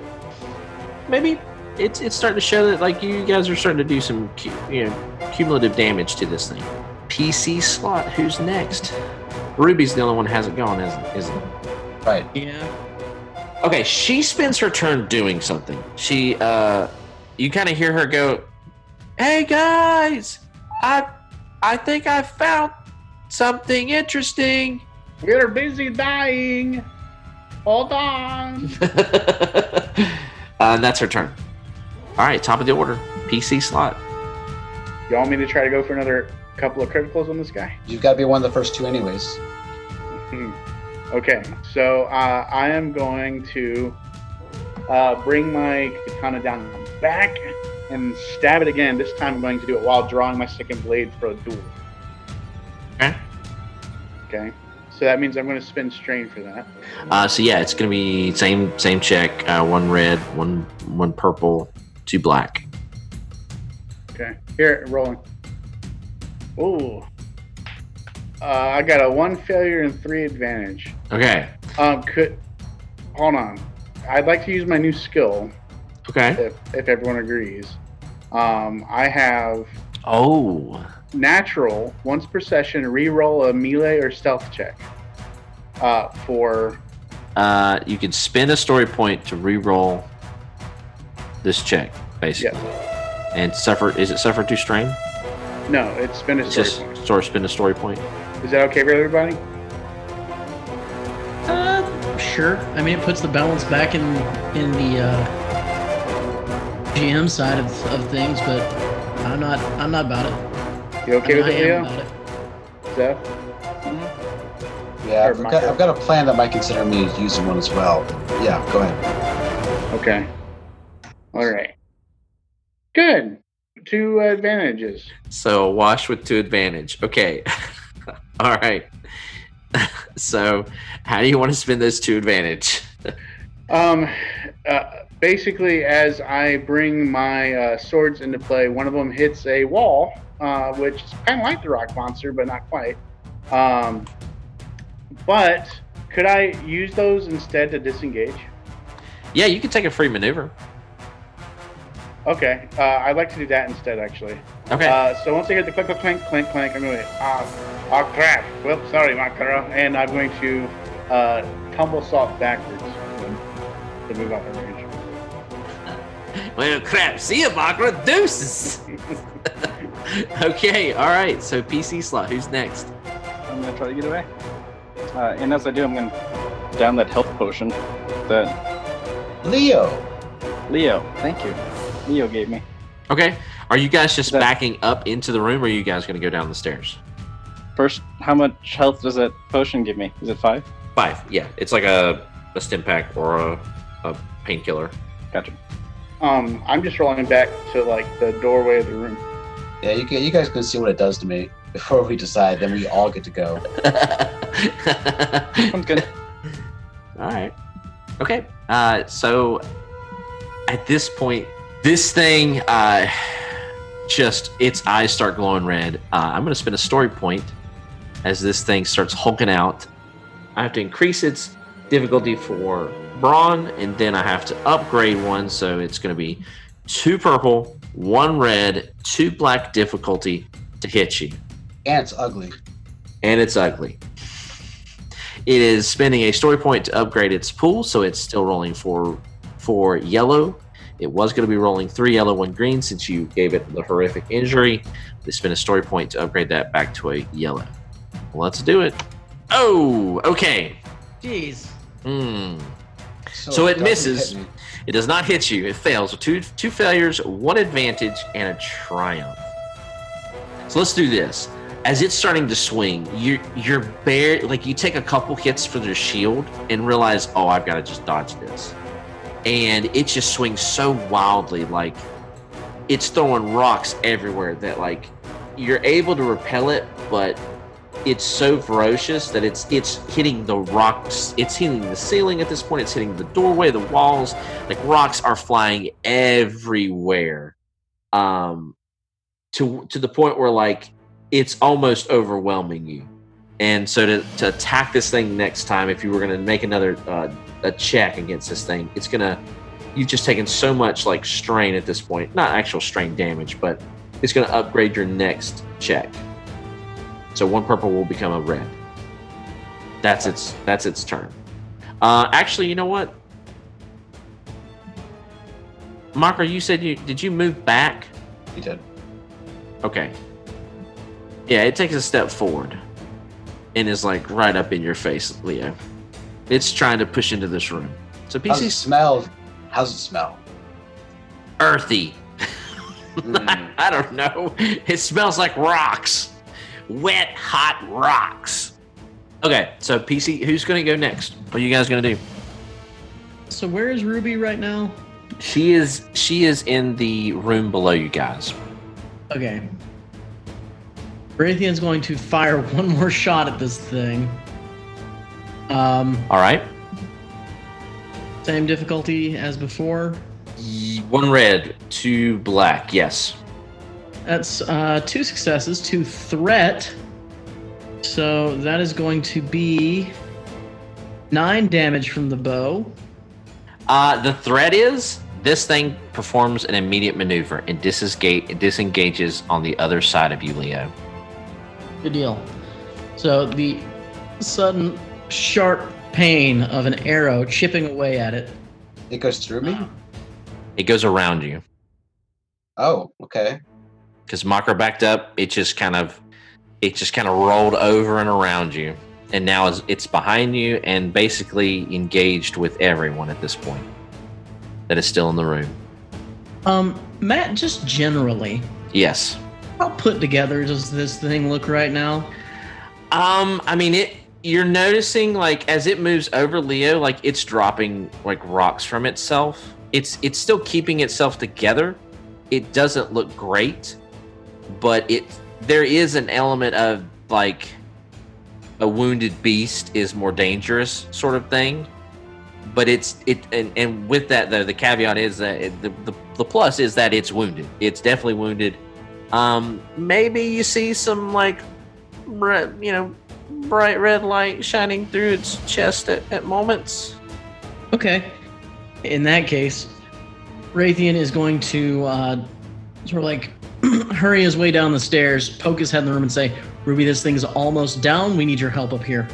Maybe it's it's starting to show that like you guys are starting to do some you know cumulative damage to this thing. PC slot. Who's next? Ruby's the only one who hasn't gone, isn't isn't? it? Right. Yeah. Okay, she spends her turn doing something. She uh you kind of hear her go, "Hey guys, I I think I found something interesting." We're busy dying. Hold on. uh, and that's her turn. All right, top of the order. PC slot. You want me to try to go for another couple of criticals on this guy? You've got to be one of the first two, anyways. Hmm. Okay, so uh, I am going to uh, bring my katana down back and stab it again. This time I'm going to do it while drawing my second blade for a duel. Okay. Okay, so that means I'm going to spend strain for that. Uh, so yeah, it's gonna be same same check. Uh, one red, one one purple, two black. Okay, here, rolling. Ooh. Uh, I got a one failure and three advantage. Okay. Um, could hold on. I'd like to use my new skill Okay. if if everyone agrees. Um, I have Oh. natural once per session re-roll a melee or stealth check uh, for Uh, you can spend a story point to re-roll this check, basically, and suffer. Is it suffer to strain? No it's spend a It's story just point sort of spend a story point. is that okay for everybody Uh, sure. I mean, it puts the balance back in in the uh, GM side of, of things, but I'm not. I'm not about it. you okay I, with I it am Leo about it. Seth Yeah, I've got, I've got a plan that might consider me using one as well. Yeah, go ahead. okay all right good two advantages So wash with two advantage. Okay. All right. so, how do you want to spend those two advantage? um uh, basically as i bring my uh, swords into play one of them hits a wall uh, which is kind of like the rock monster but not quite um, but could i use those instead to disengage Yeah, you can take a free maneuver. Okay uh, i'd like to do that instead actually Okay. uh, so once i hear the click click clink clink clink i'm going to ah oh crap well sorry Makara. and i'm going to uh, tumble salt backwards to move out of range well, crap. See you, Makra. Deuces. okay. All right. So PC slot. Who's next? I'm gonna try to get away. Uh, and as I do, I'm gonna down that health potion that Leo. Leo, thank you, Leo gave me. Okay. Are you guys just That- backing up into the room, or are you guys going to go down the stairs? First, how much health does that potion give me? Is it five? Five. Yeah. It's like a, a stim pack or a, a painkiller. Gotcha. Um, I'm just rolling back to like the doorway of the room. Yeah, you, can, you guys can see what it does to me before we decide. Then we all get to go. Sounds good. All right. Okay. Uh, so at this point, This thing, uh, just its eyes start glowing red. Uh, I'm going to spend a story point as this thing starts hulking out. I have to increase its difficulty for brawn, and then I have to upgrade one, so it's going to be two purple, one red, two black difficulty to hit you. And it's ugly. And it's ugly. It is spending a story point to upgrade its pool, so it's still rolling for for yellow. It was going to be rolling three yellow, one green since you gave it the horrific injury. They spend a story point to upgrade that back to a yellow. Let's do it. Oh, okay. Jeez. Hmm. So it doesn't misses. It does not hit you. It fails with two two failures, one advantage, and a triumph. So let's do this. As it's starting to swing, you're you're bare like you take a couple hits for their shield and realize, oh, I've got to just dodge this. And it just swings so wildly, like it's throwing rocks everywhere that like you're able to repel it, but it's so ferocious that it's it's hitting the rocks. It's hitting the ceiling at this point. It's hitting the doorway the walls. Like rocks are flying everywhere. Um to to the point where like it's almost overwhelming you and so to, to attack this thing next time if you were going to make another uh, a check against this thing it's going to you've just taken so much like strain at this point not actual strain damage but it's going to upgrade your next check so one purple will become a red. That's its that's its turn. Uh, actually, you know what? Makra, you said you did you move back? He did. Okay. Yeah, it takes a step forward and is like right up in your face, Leo. It's trying to push into this room. So How's it PC smell? How's it smell? earthy. Mm. I don't know. It smells like rocks. Wet, hot rocks. Okay, so PC, who's going to go next? What are you guys going to do? So where is Ruby right now? She is she is in the room below you guys. Okay. Raytheon's going to fire one more shot at this thing. Um, All right. same difficulty as before. One red, two black. Yes. That's uh, two successes, two threat. So that is going to be nine damage from the bow. Uh, the threat is this thing performs an immediate maneuver and disengage, disengages on the other side of you, Leo. Good deal. So the sudden sharp pain of an arrow chipping away at it. It goes through me. It goes around you. Oh, okay. because Makra backed up, it just kind of it just kind of rolled over and around you, and now it's, it's behind you and basically engaged with everyone at this point that is still in the room. Um, Matt, just generally, Yes. How put together does this thing look right now? Um, I mean it. You're noticing like as it moves over Leo, like it's dropping like rocks from itself. It's it's still keeping itself together. It doesn't look great, but it there is an element of like a wounded beast is more dangerous sort of thing. But it's it and, and with that though the caveat is that it, the, the the plus is that it's wounded. It's definitely wounded. Um, maybe you see some like bright, you know, bright red light shining through its chest at, at moments. Okay. In that case, Raytheon is going to uh, sort of like hurry his way down the stairs, poke his head in the room, and say, Ruby, this thing's almost down. We need your help up here.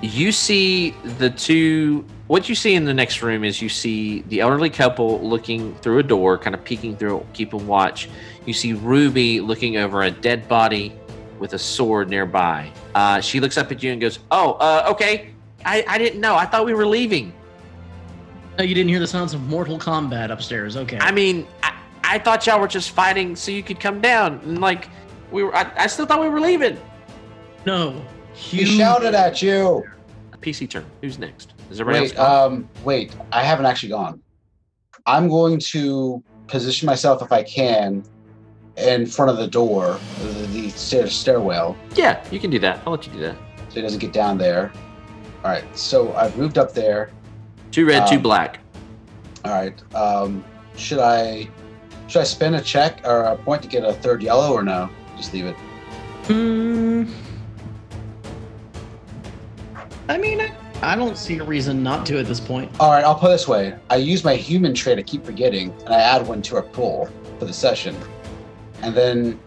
You see the two. What you see in the next room is you see the elderly couple looking through a door, kind of peeking through, keeping watch. You see Ruby looking over a dead body with a sword nearby. Uh, she looks up at you and goes, "Oh, uh, okay. I, I didn't know. I thought we were leaving. Oh, you didn't hear the sounds of mortal combat upstairs. Okay. I mean, I, I thought y'all were just fighting so you could come down. And like, we were. I, I still thought we were leaving. no. He shouted at you. PC turn. Who's next? Is everybody Wait, um, wait. I haven't actually gone. I'm going to position myself if I can in front of the door, the, the stair, stairwell, yeah, you can do that. I'll let you do that. so he doesn't get down there. All right. So I've moved up there. Two red, two Um, black. All right. Um, should I should I spend a check or a point to get a third yellow or no? Just leave it. Hmm. I mean, I, I don't see a reason not to at this point. All right, I'll put it this way: I use my human trait to keep forgetting, and I add one to our pool for the session, and then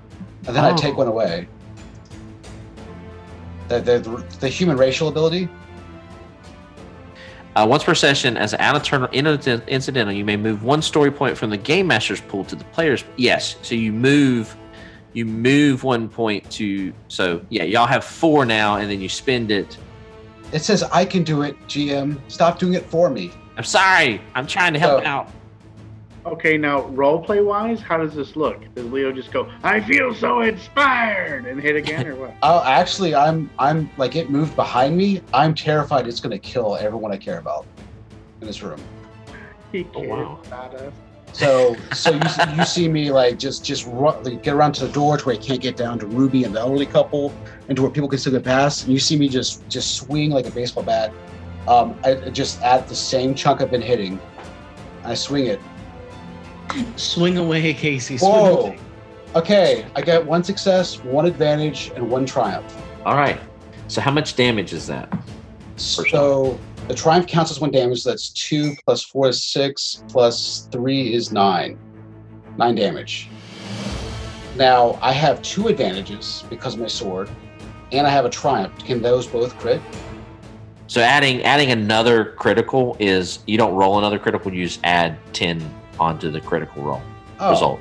and then I take Oh. one away. The, the, the human racial ability. Uh, once per session, as an out of turn incidental, you may move one story point from the game master's pool to the player's. Yes, so you move, you move one point to. So yeah, y'all have four now, and then you spend it. It says I can do it. GM, stop doing it for me. I'm sorry, I'm trying to help So- out. Okay, now roleplay wise, how does this look? Does Leo just go, "I feel so inspired" and hit again, or what? Oh, actually, I'm I'm like it moved behind me. I'm terrified it's gonna kill everyone I care about in this room. He Oh, wow. about us. So so you see- you see me like just just run, like, get around to the door to where I can't get down to Ruby and the elderly couple, and to where people can still get past. And you see me just just swing like a baseball bat. Um, I I just at the same chunk I've been hitting. I swing it. Swing away, Casey. Swing Whoa. away. Okay, I got one success, one advantage, and one triumph. All right. So how much damage is that? So the triumph counts as one damage. So that's two plus four is six plus three is nine. Nine damage. Now I have two advantages because of my sword, and I have a triumph. Can those both crit? So adding adding another critical is you don't roll another critical. You just add ten onto the critical roll Oh, result.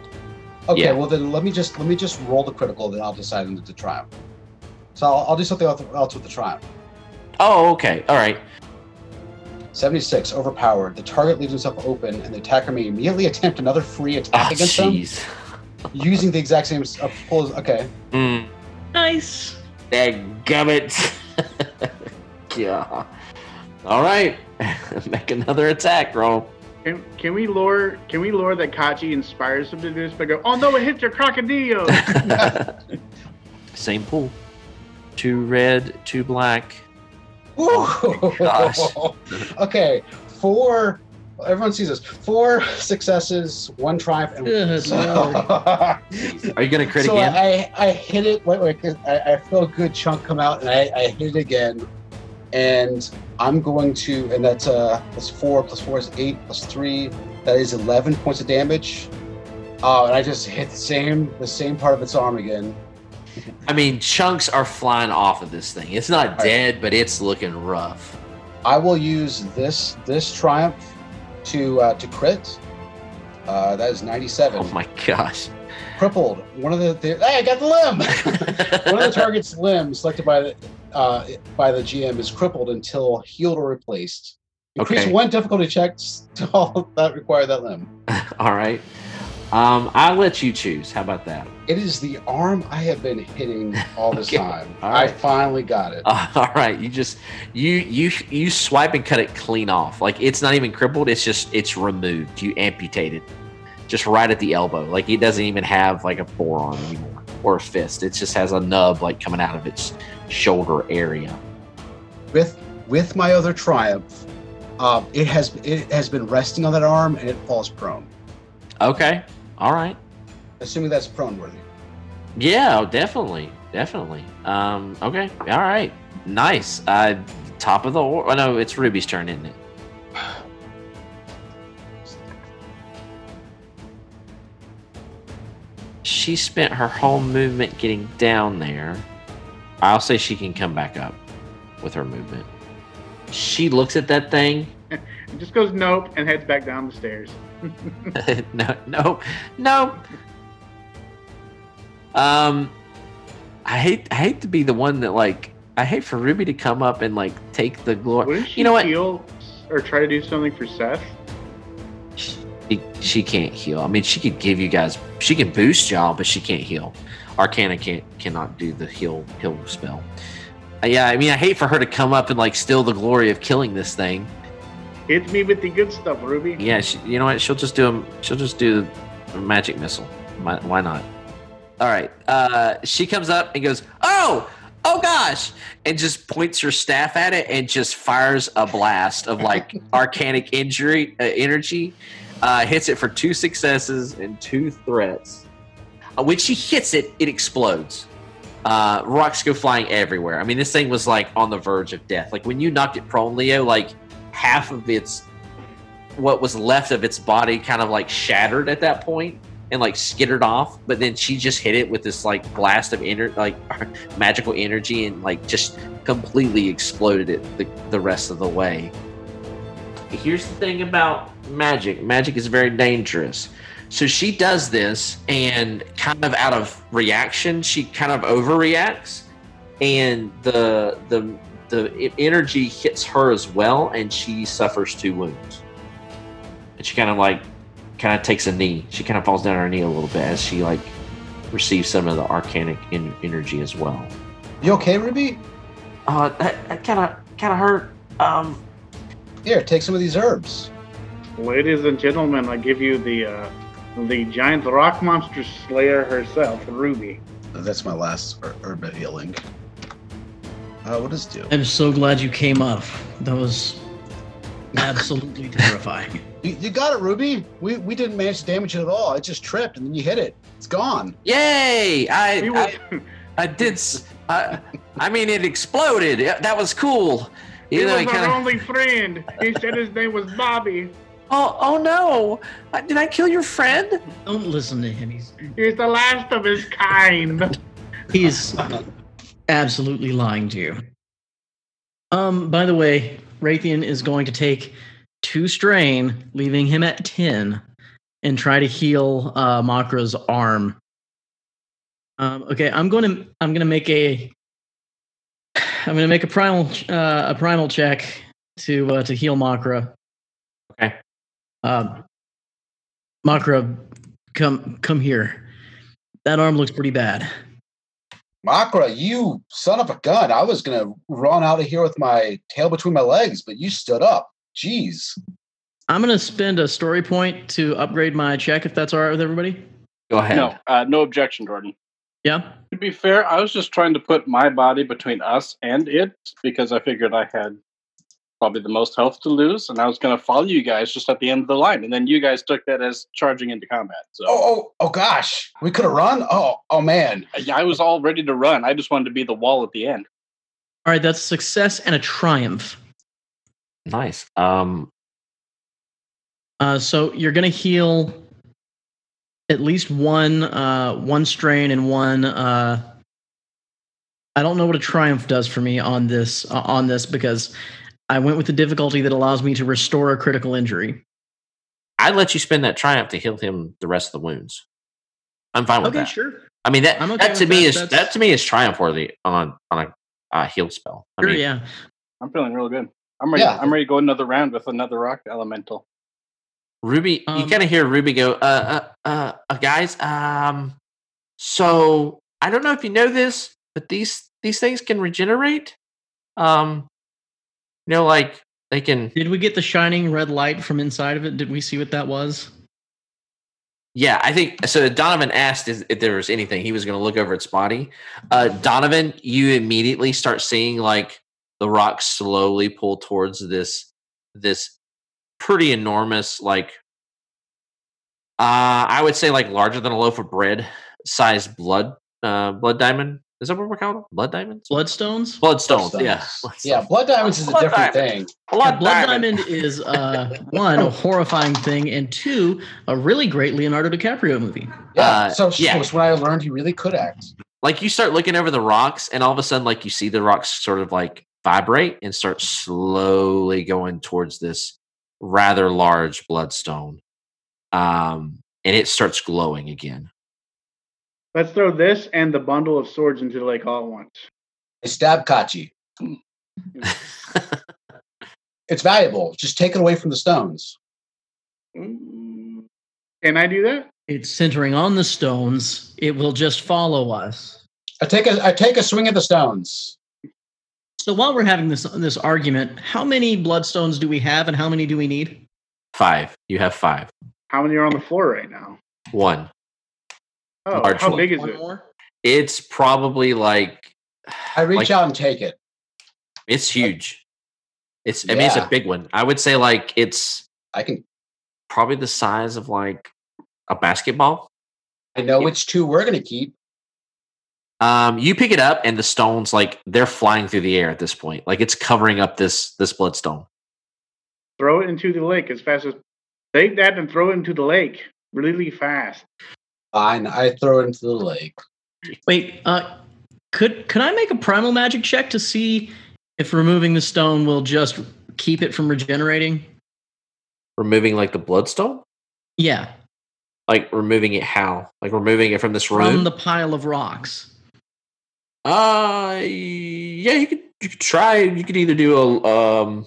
okay. yeah. Well then let me just let me just roll the critical, then I'll decide into the triumph. So I'll, I'll do something else else with the triumph. Oh, okay. All right. 76, overpowered. The target leaves himself open, and the attacker may immediately attempt another free attack Oh, against them using the exact same uh, pull. Okay. Mm, Nice. Dadgummit. yeah. All right. Make another attack roll. Can, can we lure can we lure that Kachi inspires him to do this but go, oh no, it hit your crocodile. Same pool. Two red, two black. Woo! gosh. okay, four. Everyone sees this. Four successes, one triumph, and Good so, Are you gonna crit so again? I, I hit it. Wait, wait. 'cause I, I feel a good chunk come out, and I, I hit it again. And I'm going to, and that's uh, that's four plus four is eight plus three. That is eleven points of damage. Oh, and I just hit the same the same part of its arm again. I mean, chunks are flying off of this thing. It's not dead, but it's looking rough. I will use this this triumph to uh, to crit. Uh, that is 97. Oh my gosh. Crippled. One of the, the hey, I got the limb. One of the target's limbs selected by the uh, by the GM is crippled until healed or replaced. Increase Okay. one difficulty check to all that require that limb. All right. Um, I'll let you choose. How about that? It is the arm I have been hitting all this Okay. time. All I finally got it. Uh, all right. You just you you you swipe and cut it clean off. Like it's not even crippled. It's just it's removed. You amputate it, just right at the elbow. Like it doesn't even have like a forearm anymore or a fist. It just has a nub like coming out of its shoulder area. with with my other triumph, um, it has it has been resting on that arm and it falls prone. Okay. All right. Assuming that's prone worthy. Yeah, oh, definitely, definitely. Um, okay, all right, nice. Uh, top of the or- oh, no, it's Ruby's turn, isn't it? She spent her whole movement getting down there. I'll say she can come back up with her movement. She looks at that thing. It just goes nope and heads back down the stairs. no, no, no. Um, I hate, I hate to be the one that like, I hate for Ruby to come up and like take the glory. Wouldn't she You know what? heal or try to do something for Seth? She, she can't heal. I mean, she could give you guys, she can boost y'all, but she can't heal. Arcana can't, cannot do the heal, heal spell. Uh, yeah, I mean, I hate for her to come up and like steal the glory of killing this thing. Hit me with the good stuff, Ruby. Yeah, she, you know what? She'll just do a, she'll just do a magic missile. Why not? All right. Uh, she comes up and goes, "Oh, oh gosh!" and just points her staff at it and just fires a blast of like arcanic injury uh, energy. uh, hits it for two successes and two threats. Uh, when she hits it, it explodes. Uh, rocks go flying everywhere. I mean, this thing was like on the verge of death. Like when you knocked it prone, Leo, like half of its what was left of its body kind of like shattered at that point and like skittered off. But then she just hit it with this like blast of ener- like magical energy and like just completely exploded it the, the rest of the way. Here's the thing about magic magic is very dangerous. So she does this, and kind of out of reaction, she kind of overreacts, and the the the energy hits her as well, and she suffers two wounds. And she kind of like kind of takes a knee. She kind of falls down on her knee a little bit as she like receives some of the arcanic en- energy as well. You okay, Ruby? Uh, that, that kind of kind of hurt. Um, Here, take some of these herbs. Ladies and gentlemen, I give you the uh, the giant rock monster slayer herself, Ruby. That's my last her- herb of healing. Uh, what does it do? I'm so glad you came up. That was absolutely terrifying. You, you got it, Ruby. We we didn't manage to damage it at all. It just tripped, and then you hit it. It's gone. yay! I He I, was, I did. s- I, I mean, it exploded. That was cool. he You know, was it our kinda- only friend. He said his name was Bobby. Oh, oh no! Did I kill your friend? Don't listen to him. He's He's the last of his kind. he's absolutely lying to you. Um, by the way, Raytheon is going to take two strain, leaving him at ten, and try to heal uh, Makra's arm. Um, okay, I'm going to I'm going to make a I'm going to make a primal uh, a primal check to uh, to heal Makra. Okay. Um, Makra, come come here. That arm looks pretty bad. Makra, you son of a gun! I was gonna run out of here with my tail between my legs, but you stood up. Jeez. I'm gonna spend a story point to upgrade my check if that's all right with everybody. Go ahead. No, uh, no objection, Jordan. Yeah. To be fair, I was just trying to put my body between us and it because I figured I had probably the most health to lose, and I was going to follow you guys just at the end of the line, and then you guys took that as charging into combat. So Oh oh oh gosh, we could have run. Oh oh man. yeah, I was all ready to run. I just wanted to be the wall at the end. All right, that's success and a triumph. Nice. Um, Uh, so you're gonna heal at least one uh, one strain and one. Uh, I don't know what a triumph does for me on this uh, on this because I went with the difficulty that allows me to restore a critical injury. I'd let you spend that triumph to heal him the rest of the wounds. I'm fine with Okay, that. sure. I mean that okay that to me that. is That's- that to me is triumph worthy on on a uh, heal spell. I Sure, mean, yeah. I'm feeling real good. I'm ready. Yeah. I'm ready to go another round with another rock elemental. Ruby, you Um, kind of hear Ruby go, uh, uh, uh, uh, guys, um, so I don't know if you know this, but these these things can regenerate. Um, you know, like they can. Did we get the shining red light from inside of it? Did we see what that was? Yeah, I think so. Donovan asked if, if there was anything. He was going to look over its body. Uh, Donovan, you immediately start seeing like the rock slowly pull towards this this pretty enormous, like uh, I would say like larger than a loaf of bread sized blood uh, blood diamond. Is that what we're calling them? Blood diamonds? Bloodstones? Bloodstones. Bloodstones. Yeah. Yeah, blood diamonds is a different diamond. thing. Blood, Blood diamond. Diamond is uh, one a horrifying thing, and two a really great Leonardo DiCaprio movie. Yeah. Uh, so yeah. so when I learned he really could act. like you start looking over the rocks and all of a sudden like you see the rocks sort of like vibrate and start slowly going towards this rather large bloodstone um and it starts glowing again Let's throw this and the bundle of swords into the lake all at once. I stab Kachi. It's valuable. Just take it away from the stones. Mm, Can I do that? It's centering on the stones. It will just follow us. I take a I take a swing at the stones. So while we're having this this argument, how many bloodstones do we have, and how many do we need? five you have five How many are on the floor right now? one Oh, Large how one. big is One it? more. it's probably like I reach Like- out and take it. it's huge it's i mean it's a big one i would say like it's I can probably the size of like a basketball. I know Yeah. which two we're gonna keep. Um, you pick it up, and the stones like they're flying through the air at this point. Like it's covering up this this bloodstone. Throw it into the lake as fast as. Take that and throw it into the lake really fast. Fine, I throw it into the lake. Wait, uh, could could I make a primal magic check to see if removing the stone will just keep it from regenerating? Removing like the bloodstone, Yeah, like removing it how? Like removing it from this room. from the pile of rocks. Uh, yeah, you could you could try. You could either do a um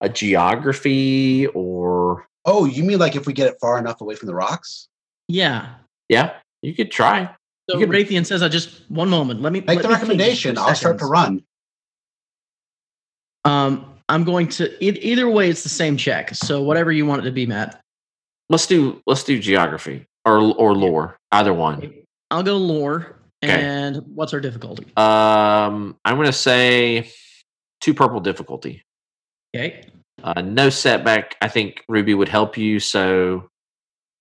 a geography or Oh, you mean like if we get it far enough away from the rocks? Yeah. yeah, you could try. So You can- Raytheon says, "I just one moment. Let me Make let the me recommendation. I'll start to run. Um, I'm going to e- either way. It's the same check. So whatever you want it to be, Matt. Let's do let's do geography or or lore, either one. I'll go lore. Okay. And what's our difficulty? Um, I'm gonna say two purple difficulty. Okay. Uh, no setback. I think Ruby would help you, so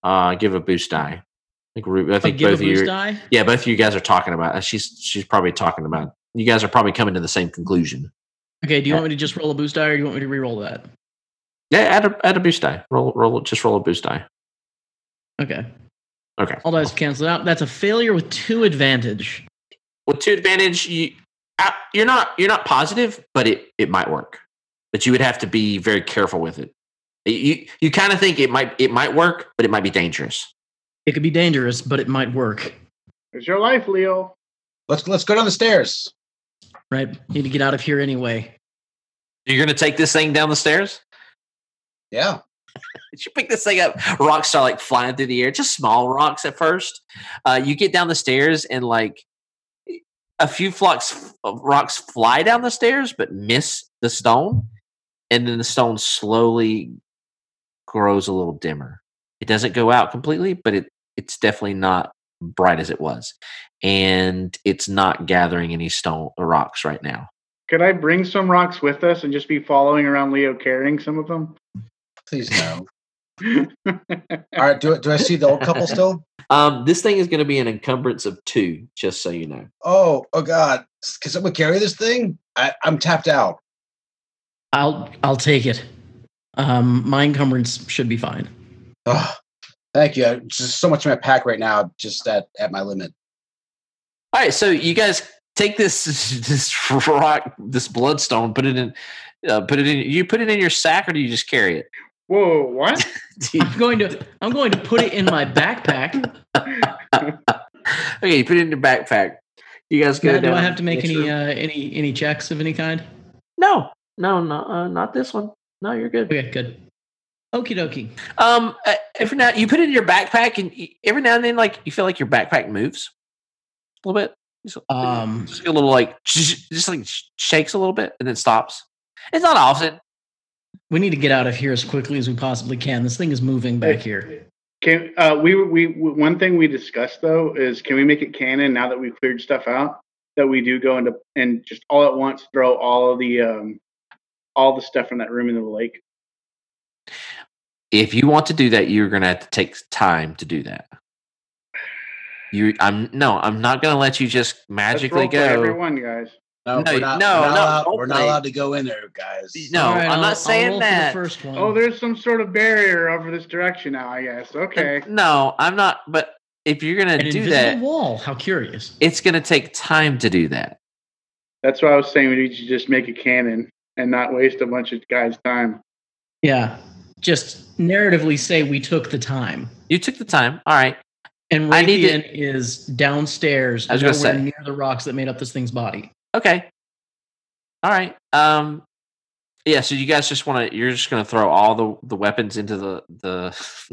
uh, give a boost die. I think Ruby. I think give both a of you. die. Yeah, both of you guys are talking about. She's she's probably talking about. You guys are probably coming to the same conclusion. Okay. Do you want me to just roll a boost die, or do you want me to re-roll that? Yeah, add a add a boost die. Roll roll just roll a boost die. Okay. Okay. All dice cancel out. That's a failure with two advantage. With two advantage, you uh, you're not you're not positive, but it it might work. But you would have to be very careful with it. You you kind of think it might it might work, but it might be dangerous. It could be dangerous, but it might work. It's your life, Leo. Let's let's go down the stairs. Right? Need to get out of here anyway. You're gonna take this thing down the stairs. Yeah. you pick this thing up? Rocks start like flying through the air just small rocks at first. Uh, you get down the stairs and like a few flocks of rocks fly down the stairs but miss the stone and then the stone slowly grows a little dimmer. It doesn't go out completely but it it's definitely not bright as it was and it's not gathering any stone or rocks right now. Could I bring some rocks with us and just be following around Leo carrying some of them? Please no. All right. Do do I see the old couple still? um, this thing is going to be an encumbrance of two just so you know Oh, oh God! Can someone carry this thing? I, I'm tapped out. I'll I'll take it. Um, my encumbrance should be fine. Oh, thank you. Just so much in my pack right now, just at at my limit. All right, so you guys take this this rock, this bloodstone, put it in, uh, put it in. You put it in your sack, or do you just carry it? Whoa, what? I'm going to I'm going to put it in my backpack. okay, you put it in your backpack. You guys go Matt, do. I have to make any room. uh, any any checks of any kind? no, no, no, uh, not this one. No, you're good. Okay, good. Okie dokie. Um, uh, every now you put it in your backpack, and y- every now and then, like you feel like your backpack moves a little bit. Just, Um, just a little like just like shakes a little bit, and then stops. It's not often. We need to get out of here as quickly as we possibly can. This thing is moving back here. Can uh, we, we we one thing we discussed though is can we make it canon now that we've cleared stuff out that we do go into and just all at once throw all of the um all the stuff from that room into the lake. if you want to do that, you're gonna have to take time to do that. You, I'm no, I'm not gonna let you just Let's magically roll for go. everyone, guys. No, No, we're not, no, we're not, no, allowed, we're not allowed to go in there, guys. No, All right, I'm I'll- not I'll saying roll the that. first one. Oh, there's some sort of barrier over this direction now. I guess. Okay. No, I'm not. But if you're gonna an do invisible that, wall. How curious. it's gonna take time to do that. That's what I was saying. We need to just make a canon and not waste a bunch of guys' time. Yeah. Just narratively say we took the time. You took the time. All right. And I need to- is downstairs, I was gonna nowhere say. near the rocks that made up this thing's body. Okay. All right. Um. Yeah. So you guys just want to? You're just gonna throw all the the weapons into the the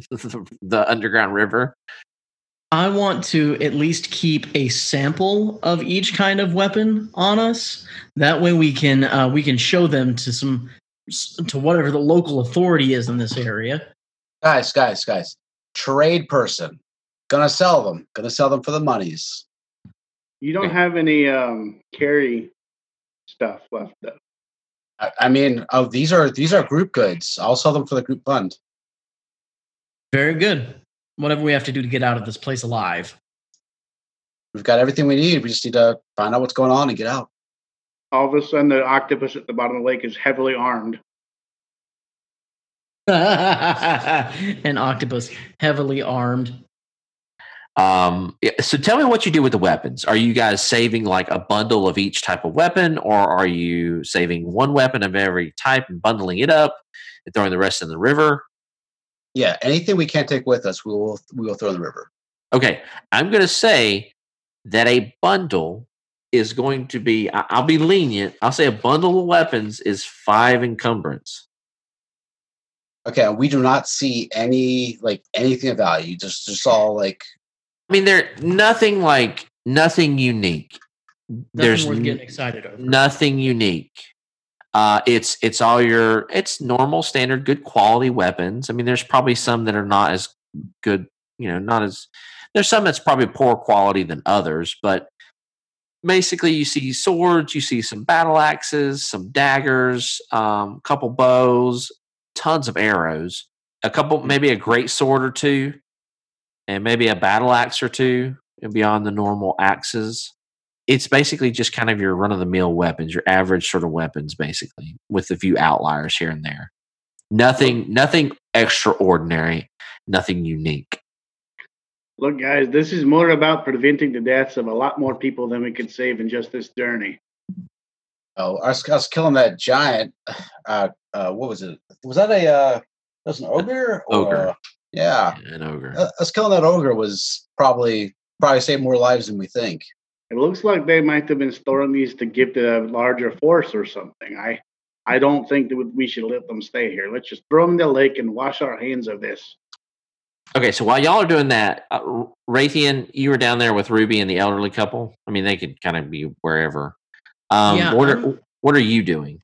the, the underground river. I want to at least keep a sample of each kind of weapon on us. That way we can uh, we can show them to some to whatever the local authority is in this area. Guys, guys, guys. Trade person. Gonna sell them. Gonna sell them for the monies. You don't have any um carry stuff left though. I, I mean, oh, these are these are group goods. I'll sell them for the group fund. Very good. Whatever we have to do to get out of this place alive. We've got everything we need. We just need to find out what's going on and get out. All of a sudden, the octopus at the bottom of the lake is heavily armed. An octopus heavily armed. Um, so tell me what you do with the weapons. Are you guys saving like a bundle of each type of weapon, or are you saving one weapon of every type and bundling it up and throwing the rest in the river? Yeah, anything we can't take with us, we will we will throw in the river. Okay, I'm going to say that a bundle is going to be. I'll be lenient. I'll say a bundle of weapons is five encumbrance. Okay, we do not see any like anything of value. Just just all like I mean, there nothing like nothing unique. Nothing There's worth getting excited over. nothing unique. Uh, it's it's all your it's normal standard good quality weapons. I mean, there's probably some that are not as good. You know, not as there's some that's probably poor quality than others, but basically you see swords, you see some battle axes, some daggers, um, a couple bows, tons of arrows, a couple maybe a great sword or two, and maybe a battle axe or two beyond the normal axes it's basically just kind of your run of the mill weapons, your average sort of weapons, basically, with a few outliers here and there. Nothing, nothing extraordinary, nothing unique. Look, guys, this is more about preventing the deaths of a lot more people than we could save in just this journey. oh us, us killing that giant. Uh, uh, what was it? Was that a uh, that was an ogre? Ogre. Yeah, An ogre. Uh, us killing that ogre was probably probably saved more lives than we think. It looks like they might have been storing these to give to a larger force or something. I, I don't think that we should let them stay here. Let's just throw them in the lake and wash our hands of this. Okay, so while y'all are doing that, uh, Raytheon, you were down there with Ruby and the elderly couple. I mean, they could kind of be wherever. Um, Yeah, what I'm- are what are you doing?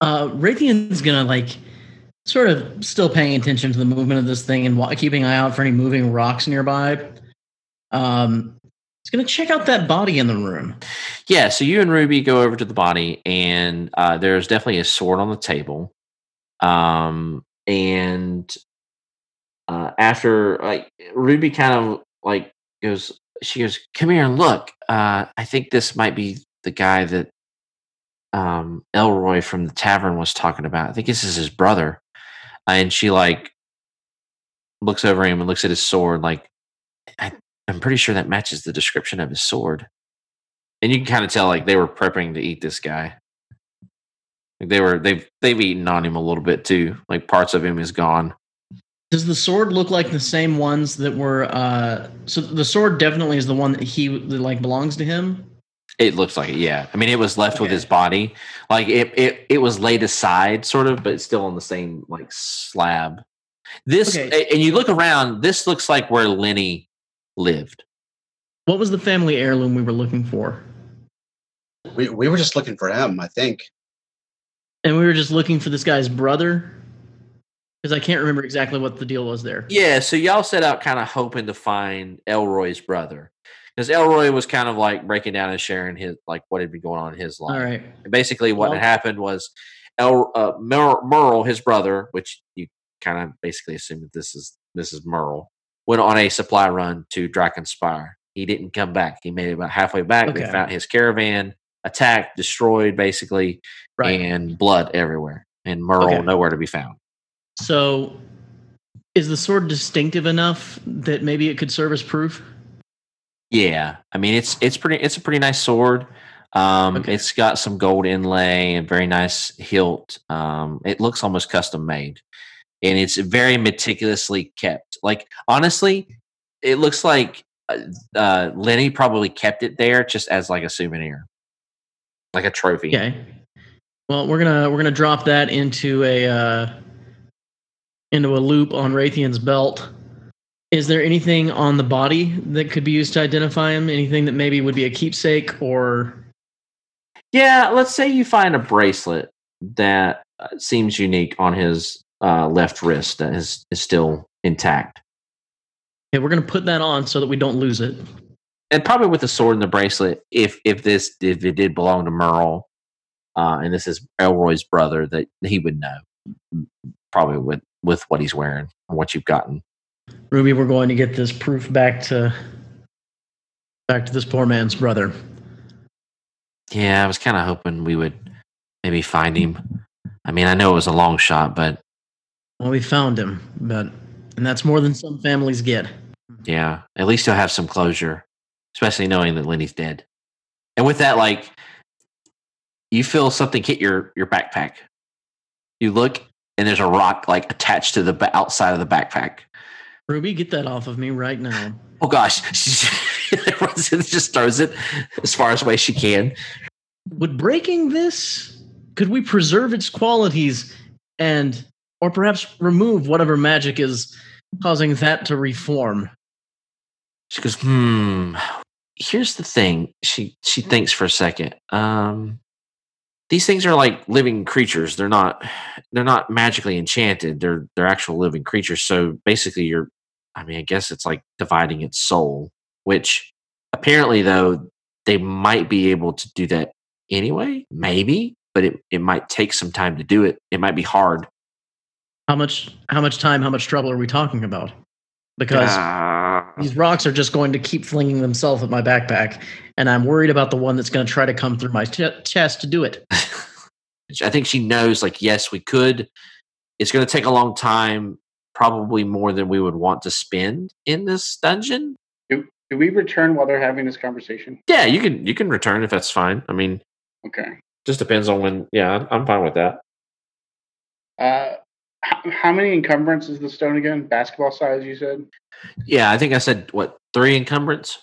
Uh, Raytheon's gonna like sort of still paying attention to the movement of this thing and keeping an eye out for any moving rocks nearby. Um, he's gonna check out that body in the room. Yeah, so you and Ruby go over to the body, and uh, there's definitely a sword on the table. Um, and uh, after like Ruby kind of like goes, she goes, "Come here and look. Uh, I think this might be the guy that um, Elroy from the tavern was talking about. I think this is his brother." And she like looks over him and looks at his sword, like I, I'm pretty sure that matches the description of his sword and you can kind of tell like they were prepping to eat this guy. Like they were they've they've eaten on him a little bit too. Like parts of him is gone. Does the sword look like the same ones that were? Uh, so the sword definitely is the one that he that, like belongs to him. It looks like it, yeah. I mean, it was left with his body. Like it it it was laid aside, sort of, but still on the same like slab. This Okay. and you look around. This looks like where Lenny lived. What was the family heirloom we were looking for? We we were just looking for him. I think. And we were just looking for this guy's brother because I can't remember exactly what the deal was there. Yeah, so y'all set out kind of hoping to find Elroy's brother. Because Elroy was kind of like breaking down and sharing his like what had been going on in his life. All right. And basically, what Well- had happened was El uh, Mer- Merle, his brother, which you kind of basically assume that this is this is Merle, went on a supply run to Drakenspire. He didn't come back. He made it about halfway back. They found his caravan attacked, destroyed, basically, Right. and blood everywhere. And Merle Okay. nowhere to be found. So, is the sword distinctive enough that maybe it could serve as proof? Yeah, I mean it's it's pretty it's a pretty nice sword. Um, Okay. It's got some gold inlay and very nice hilt. Um, it looks almost custom made, and it's very meticulously kept. Like honestly, it looks like uh, uh, Lenny probably kept it there just as like a souvenir, like a trophy. Okay. Well, we're gonna we're gonna drop that into a uh, into a loop on Raytheon's belt. Is there anything on the body that could be used to identify him? Anything that maybe would be a keepsake or Yeah, let's say you find a bracelet that uh, seems unique on his uh, left wrist that is is still intact. okay, we're gonna put that on so that we don't lose it. and probably with the sword and the bracelet, if if this if it did belong to Merle, uh, and this is Elroy's brother, that he would know probably with with what he's wearing and what you've gotten. Ruby, we're going to get this proof back to back to this poor man's brother. Yeah, I was kind of hoping we would maybe find him. I mean, I know it was a long shot, but Well, we found him, but and that's more than some families get. yeah, at least he'll have some closure, especially knowing that Lenny's dead. And with that, like, you feel something hit your your backpack. You look, and there's a rock like attached to the outside of the backpack. Ruby, get that off of me right now. Oh gosh, she runs in and just throws it as far as away she can. Would breaking this could we preserve its qualities and or perhaps remove whatever magic is causing that to reform? She goes, hmm. Here's the thing. She she thinks for a second. Um, these things are like living creatures. They're not they're not magically enchanted. They're they're actual living creatures. So basically, you're. I mean, I guess it's like dividing its soul. Which apparently, though, they might be able to do that anyway. Maybe, but it it might take some time to do it. It might be hard. How much how much time, how much trouble are we talking about? Because Ah. these rocks are just going to keep flinging themselves at my backpack, and I'm worried about the one that's going to try to come through my ch- chest to do it. I think she knows, like, yes, we could. It's going to take a long time, probably more than we would want to spend in this dungeon. Do, do we return while they're having this conversation? Yeah, you can you can return if that's fine. I mean, Okay. just depends on when. Yeah, I'm- fine with that. Uh, how, how many encumbrance is the stone again? Basketball size, you said. Yeah, I think I said what three encumbrance.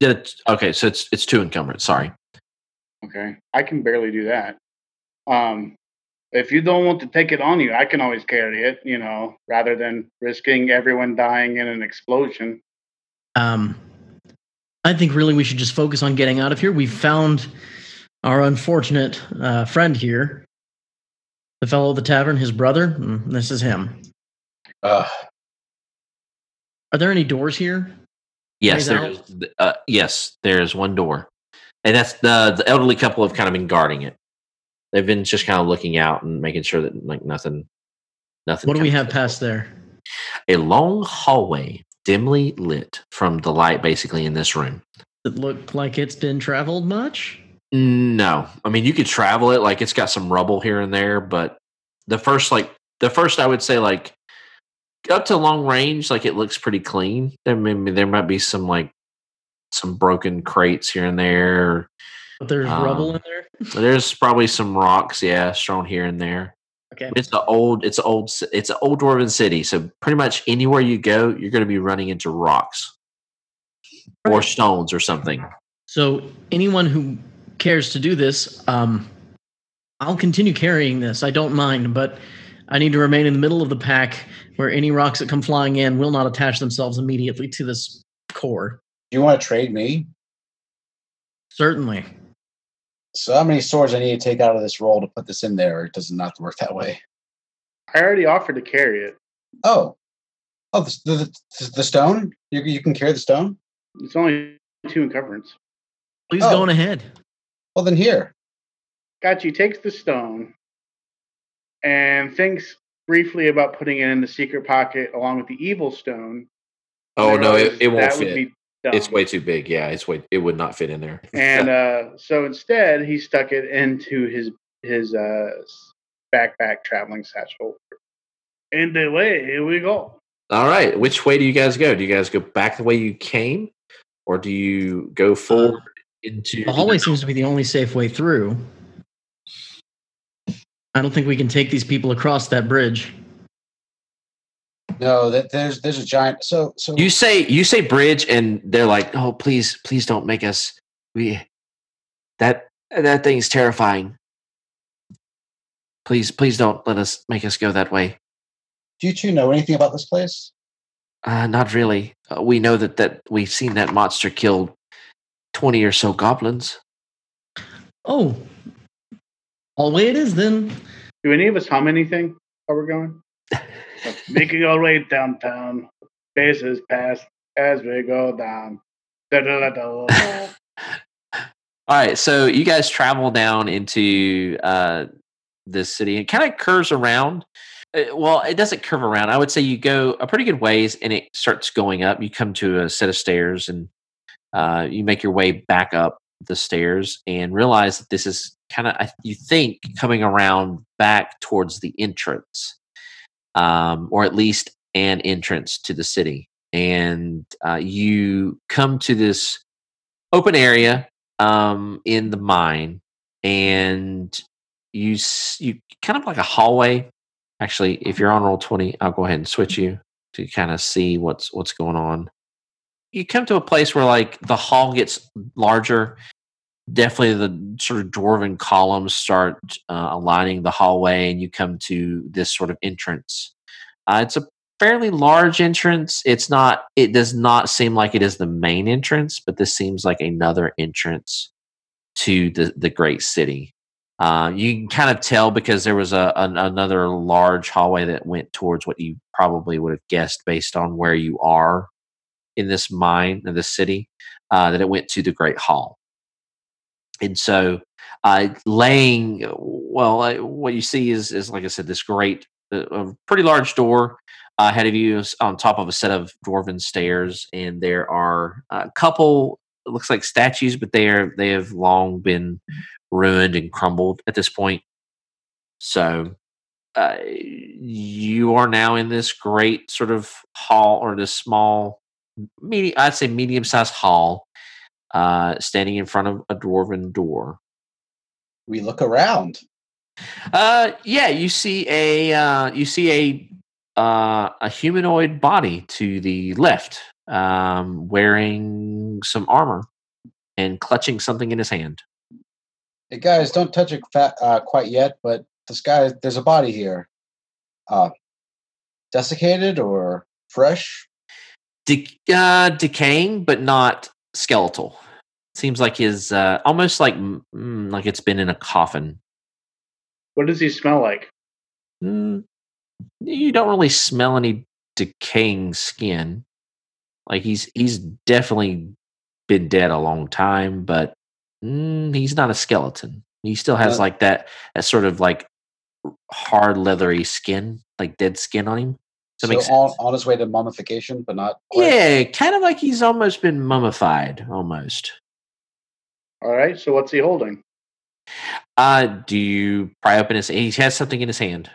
Yeah, okay, so it's it's two encumbrance. Sorry. Okay, I can barely do that. Um, if you don't want to take it on you, I can always carry it. You know, rather than risking everyone dying in an explosion. Um, I think really we should just focus on getting out of here. We found our unfortunate uh, friend here, the fellow of the tavern, his brother. Mm, This is him. Uh, Are there any doors here? Yes, Ways there out? is. Uh, yes, there is one door, and that's the the elderly couple have kind of been guarding it. They've been just kind of looking out and making sure that like nothing, nothing. What do we have past there? A long hallway, dimly lit from the light, basically in this room. It looked like it's been traveled much? No, I mean you could travel it. Like it's got some rubble here and there, but the first like the first I would say like up to long range, like it looks pretty clean. There maybe there might be some like some broken crates here and there. But there's Um, rubble in there. There's probably some rocks, yeah, strewn here and there. Okay. It's the old, it's a old, it's an old dwarven city. So pretty much anywhere you go, you're going to be running into rocks or stones or something. So anyone who cares to do this, um, I'll continue carrying this. I don't mind, but I need to remain in the middle of the pack where any rocks that come flying in will not attach themselves immediately to this core. do you want to trade me? Certainly. So how many swords I need to take out of this roll to put this in there? Or it does it not work that way? I already offered to carry it. Oh, oh, the, the, the stone. You you can carry the stone. It's only two encumbrance. Please Oh. go on ahead. Well, then here. Kachi takes the stone and thinks briefly about putting it in the secret pocket along with the evil stone. Oh no, it, it won't that would fit. be dumb. It's way too big. Yeah, it's way. It would not fit in there. and uh, so instead he stuck it into his his uh, backpack traveling satchel. And away here we go. All right, which way do you guys go? Do you guys go back the way you came, or do you go forward into The hallway seems to be the only safe way through. I don't think we can take these people across that bridge. No, that there's there's a giant. So so You say you say bridge, and they're like, "Oh, please, please don't make us. We that that thing's terrifying. Please, please don't let us make us go that way. do you two know anything about this place? Uh, not really. Uh, we know that that we've seen that monster kill twenty or so goblins. Oh, all the way it is then. Do any of us hum anything while we're going? Making our way downtown. Faces past as we go down. All right, so you guys travel down into uh, this city. It kind of curves around. Uh, well, it doesn't curve around. I would say you go a pretty good ways, and it starts going up. You come to a set of stairs, and uh, you make your way back up the stairs, and realize that this is kind of you think coming around back towards the entrance, um, or at least an entrance to the city. And uh, you come to this open area um, in the mine, and you you kind of like a hallway. Actually, if you're on Roll20, I'll go ahead and switch you to kind of see what's what's going on. You come to a place where like the hall gets larger. Definitely, the sort of dwarven columns start uh, aligning the hallway, and you come to this sort of entrance. Uh, it's a fairly large entrance. It's not. It does not seem like it is the main entrance, but this seems like another entrance to the the great city. Uh, you can kind of tell because there was a an, another large hallway that went towards what you probably would have guessed based on where you are in this mine in the city uh, that it went to the Great Hall. And so, uh, laying well, what you see is is like I said, this great, uh, a pretty large door uh, ahead of you on top of a set of dwarven stairs, and there are a couple. It looks like statues, but they are they have long been ruined and crumbled at this point. So uh, you are now in this great sort of hall or this small, medium, I'd say medium sized hall, uh, standing in front of a dwarven door. We look around. Uh, yeah, you see a uh, you see a uh, a humanoid body to the left, um, wearing some armor and clutching something in his hand. Hey guys, don't touch it fat, uh, quite yet, but this guy, there's a body here. Uh, desiccated or fresh? De- uh, decaying, but not skeletal. Seems like his uh, almost like mm, like it's been in a coffin. What does he smell like? Mm, you don't really smell any decaying skin. Like he's he's definitely been dead a long time, but mm, he's not a skeleton. He still has Uh, like that that sort of like hard leathery skin, like dead skin on him. Does that So make sense? on, on his way to mummification, but not quite. yeah, kind of like he's almost been mummified, almost. All right. So what's he holding? Uh, do you pry open his? He has something in his hand.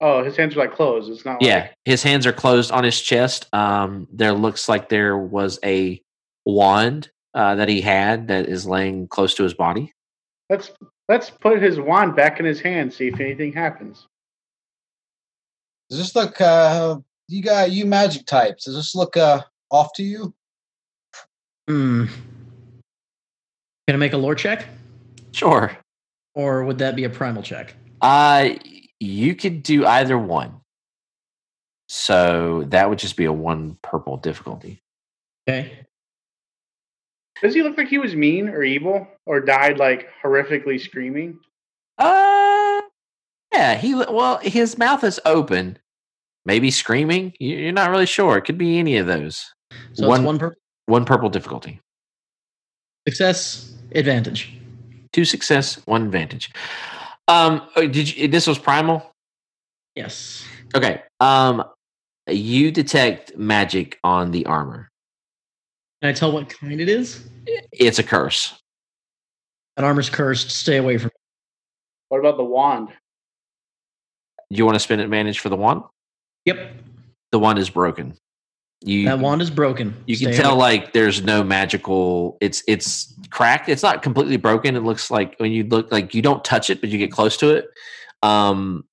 Oh, his hands are like closed. It's not. Yeah, Like, his hands are closed on his chest. Um, there looks like there was a wand uh, that he had that is laying close to his body. let's let's put his wand back in his hand. See if anything happens. Does this look, uh, you got, you magic types, does this look uh, off to you? Hmm. Can I make a lore check? Sure. Or would that be a primal check? Uh, you could do either one. So that would just be a one purple difficulty. Okay. Does he look like he was mean or evil or died like horrifically screaming? Uh, yeah. He well, his mouth is open, maybe screaming. You- You're not really sure. It could be any of those. So One- it's one per One purple difficulty. success, advantage. Two success, one advantage. Um, oh, did you? This was primal. Yes. Okay. Um, you detect magic on the armor. Can I tell what kind it is? It's a curse. That armor's cursed. Stay away from it. What about the wand? Do you want to spend advantage for the wand? Yep. The wand is broken. You That wand is broken. you can tell away. like there's no magical. It's it's cracked. It's not completely broken. It looks like when you look like you don't touch it, but you get close to it. Um,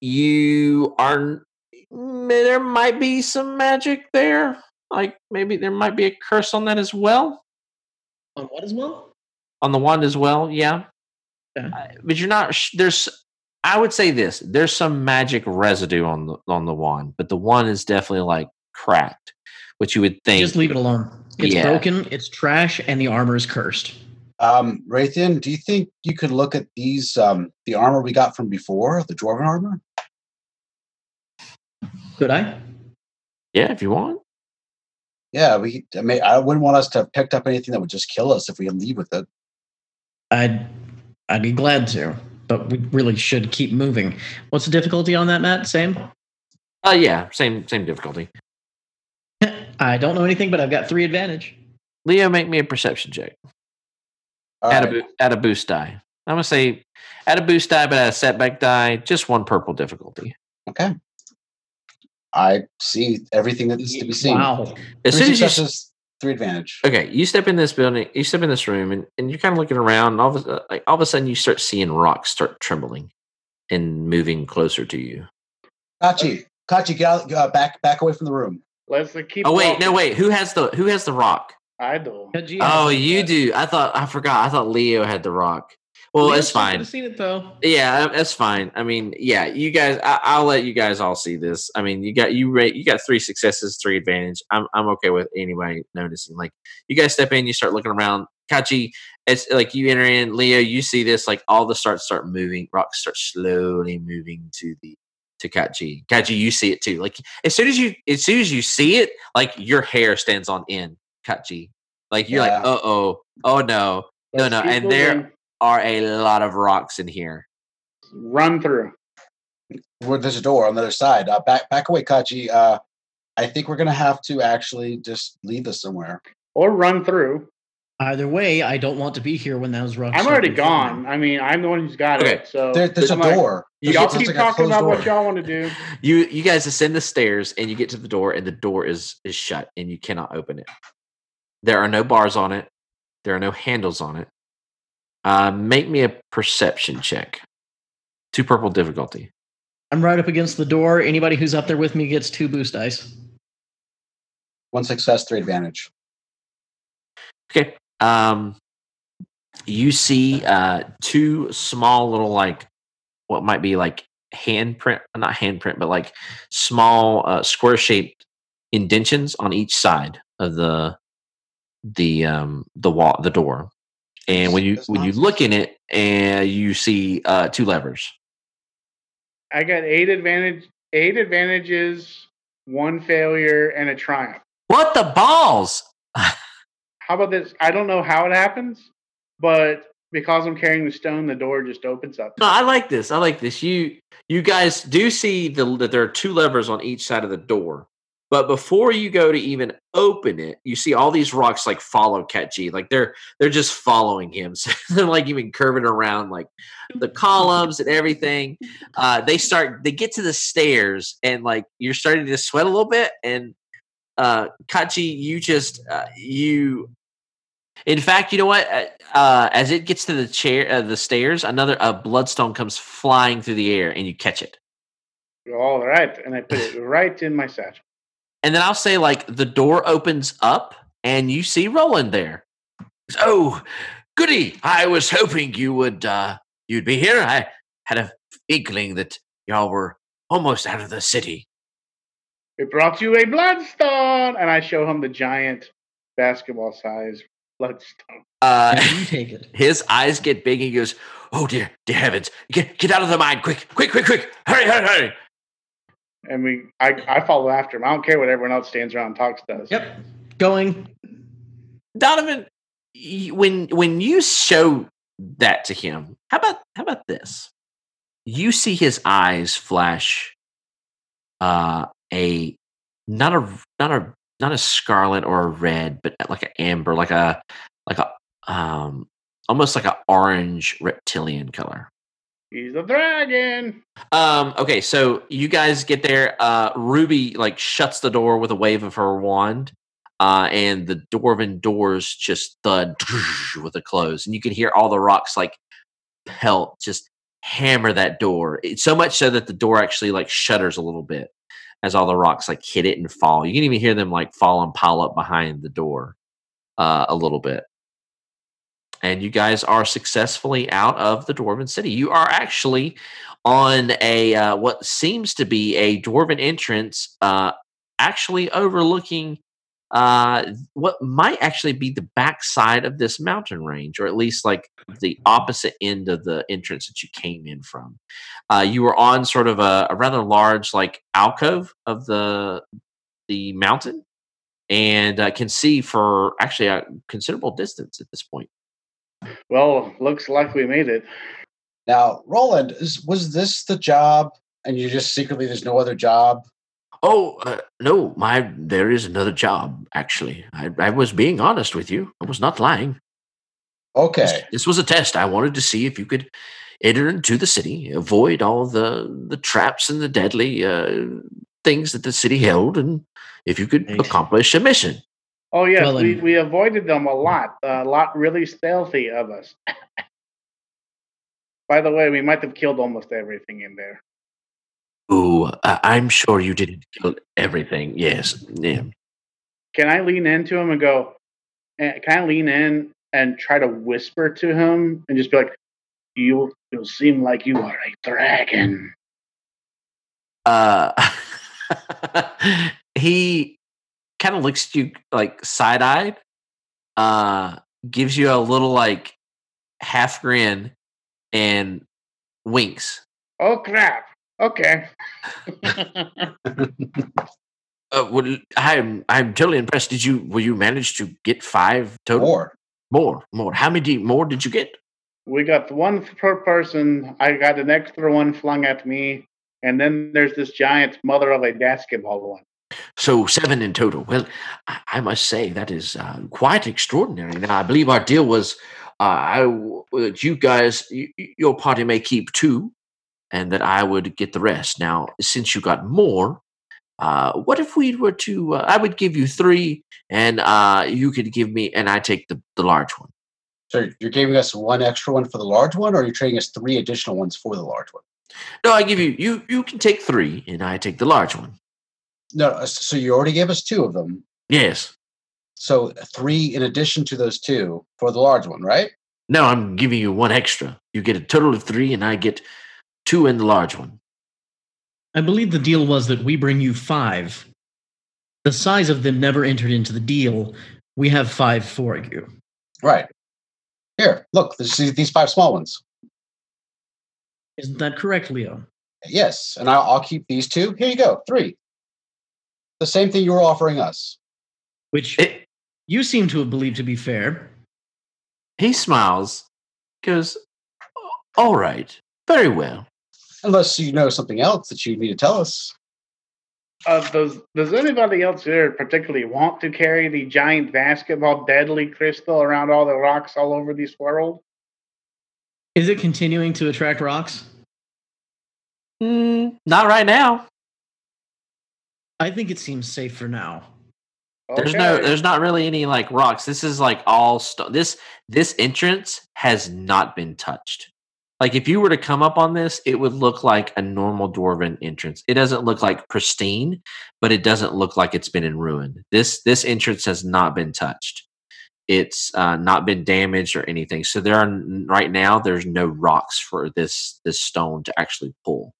you are there might be some magic there. Like maybe there might be a curse on that as well. On what as well? on the wand as well yeah Yeah. Uh, but you're not there's i would say this there's some magic residue on the on the wand but the wand is definitely like cracked which you would think Just leave it alone. It's Yeah. broken, it's trash, and the armor is cursed. Um, Raytheon, do you think you could look at these, um, the armor we got from before, the dwarven armor? Could I? yeah if you want Yeah, we. I mean, I wouldn't want us to have picked up anything that would just kill us if we leave with it. I'd I'd be glad to. But we really should keep moving. What's the difficulty on that, Matt? Same. Uh, yeah, same same difficulty. I don't know anything, but I've got three advantage. Leo, make me a perception check. All add, right. a, add a boost die. I'm gonna say add a boost die, but add a setback die. Just one purple difficulty. Okay. I see everything that needs to be seen. Wow. As Three soon as you s- successes, three advantage. okay, you step in this building, you step in this room, and, and you're kind of looking around, and all of a, like all of a sudden you start seeing rocks start trembling and moving closer to you. Kachi, Kachi, get out, uh, back, back away from the room. Let's uh, keep. Oh wait, walking. no wait. Who has the who has the rock? I do. Oh, you do. I thought I forgot. I thought Leo had the rock. Well, it's fine. I've seen it though. Yeah, that's fine. I mean, yeah, you guys. I, I'll let you guys all see this. I mean, you got you rate. You got three successes, three advantage. I'm I'm okay with anybody noticing. Like, you guys step in, you start looking around. Kachi, it's like you enter in. Leo, you see this. Like all the starts start moving. Rocks start slowly moving to the to Kachi. Kachi, you see it too. Like as soon as you as soon as you see it, like your hair stands on end. Kachi, like you're Yeah. like, uh oh, oh no, no, no, keep and there moving. Are a lot of rocks in here. run through. Where there's a door on the other side. Uh, back, back away, Kachi. Uh, I think we're gonna have to actually just leave this somewhere. or run through. Either way, I don't want to be here when those rocks. I'm already moving. gone. I mean, I'm the one who's got Okay. it. So There, there's a I'm like, door. You There's- Y'all keep like a talking closed about what door. y'all want to do. you you guys ascend the stairs and you get to the door and the door is is shut and you cannot open it there are no bars on it there are no handles on it uh, make me a perception check two purple difficulty I'm right up against the door. Anybody who's up there with me gets two boost dice. One success, three advantage. okay um you see uh two small little like what might be like handprint not handprint but like small uh, square shaped indentions on each side of the the um the wall the door and when you when you look in it and you see uh two levers I got eight advantage, eight advantages, one failure, and a triumph. what the balls How about this? I don't know how it happens, but because I'm carrying the stone, the door just opens up. no i like this i like this you you guys do see the that there are two levers on each side of the door but before you go to even open it you see all these rocks like follow cat like they're they're just following him. So they're like even curving around like the columns and everything uh they start they get to the stairs and like you're starting to sweat a little bit and uh kachi you just uh, you in fact you know what? Uh, uh as it gets to the chair uh, the stairs another a bloodstone comes flying through the air and you catch it. All right, and I put it right in my satchel. And then i'll say like the door opens up and you see roland there. Oh goody. I was hoping you would uh you'd be here. I had a inkling that y'all were almost out of the city. We brought you a bloodstone, and I show him the giant basketball size bloodstone. uh take it. his eyes get big and he goes oh dear dear heavens. Get get out of the mine quick quick quick quick. Hurry hurry hurry And we, I, I follow after him. I don't care what everyone else stands around and talks does. Yep. Going. Donovan, when when you show that to him, how about how about this? You see his eyes flash uh a not a not a not a scarlet or a red, but like an amber, like a like a um almost like an orange reptilian color. He's a dragon. Um, okay, so you guys get there. Uh, Ruby like shuts the door with a wave of her wand, uh, and the dwarven doors just thud with a close, and you can hear all the rocks like pelt, just hammer that door. It's so much so that the door actually like shudders a little bit as all the rocks like hit it and fall. You can even hear them like fall and pile up behind the door uh, a little bit and you guys are successfully out of the dwarven city. You are actually on a uh, what seems to be a dwarven entrance uh, actually overlooking uh, what might actually be the backside of this mountain range or at least like the opposite end of the entrance that you came in from. Uh, you were on sort of a, a rather large like alcove of the the mountain and uh, can see for actually a considerable distance at this point Well, looks like we made it. Now, Roland, is, was this the job, and you just secretly there's no other job? Oh uh, no, my there is another job. Actually, I, I was being honest with you. I was not lying. This, Okay, this was a test. I wanted to see if you could enter into the city, avoid all the the traps and the deadly uh, things that the city held, and if you could Right. accomplish a mission. Oh yes, Well, we, we avoided them a lot. A lot really stealthy of us. By the way, we might have killed almost everything in there. Ooh, uh, I'm sure you didn't kill everything. Yes, yeah. Can I lean into him and go? And can I lean in and try to whisper to him and just be like, "You, you seem like you are a dragon." Uh, he kind of looks at you like side eyed, uh, gives you a little like half grin, and winks. Oh crap! Okay. Uh, well, I'm I'm totally impressed. Did you will you manage to get five total? more. more, more. How many more did you get? we got one per person. I got an extra one flung at me, and then there's this giant mother of a basketball one. So seven in total. Well, I, I must say that is uh, quite extraordinary. Now, I believe our deal was uh, I that you guys, y- your party may keep two, and that I would get the rest. Now, since you got more, uh, what if we were to? Uh, I would give you three, and uh, you could give me, and I take the the large one. So you're giving us one extra one for the large one, or you're trading us three additional ones for the large one? No, I give you you you can take three, and I take the large one. No, uh, so you already gave us two of them. Yes. So three in addition to those two for the large one, right? No, I'm giving you one extra. You get a total of three, and I get two in the large one. I believe the deal was that we bring you five. The size of them never entered into the deal. We have five for you. Right. Here, look, this is these five small ones. Isn't that correct, Leo? Yes, and I'll, I'll keep these two. Here you go, three. The same thing you were offering us. Which It, you seem to have believed to be fair. he smiles, goes, "All right, very well." Unless you know something else that you need to tell us. Uh, does Does anybody else here particularly want to carry the giant basketball deadly crystal around all the rocks all over this world? Is it continuing to attract rocks? Mm, not right now. I think it seems safe for now. There's no, there's not really any like rocks. This is like all st- this this entrance has not been touched. Like if you were to come up on this, it would look like a normal dwarven entrance. It doesn't look like pristine, but it doesn't look like it's been in ruin. This this entrance has not been touched. It's uh, not been damaged or anything. So there are right now there's no rocks for this this stone to actually pull.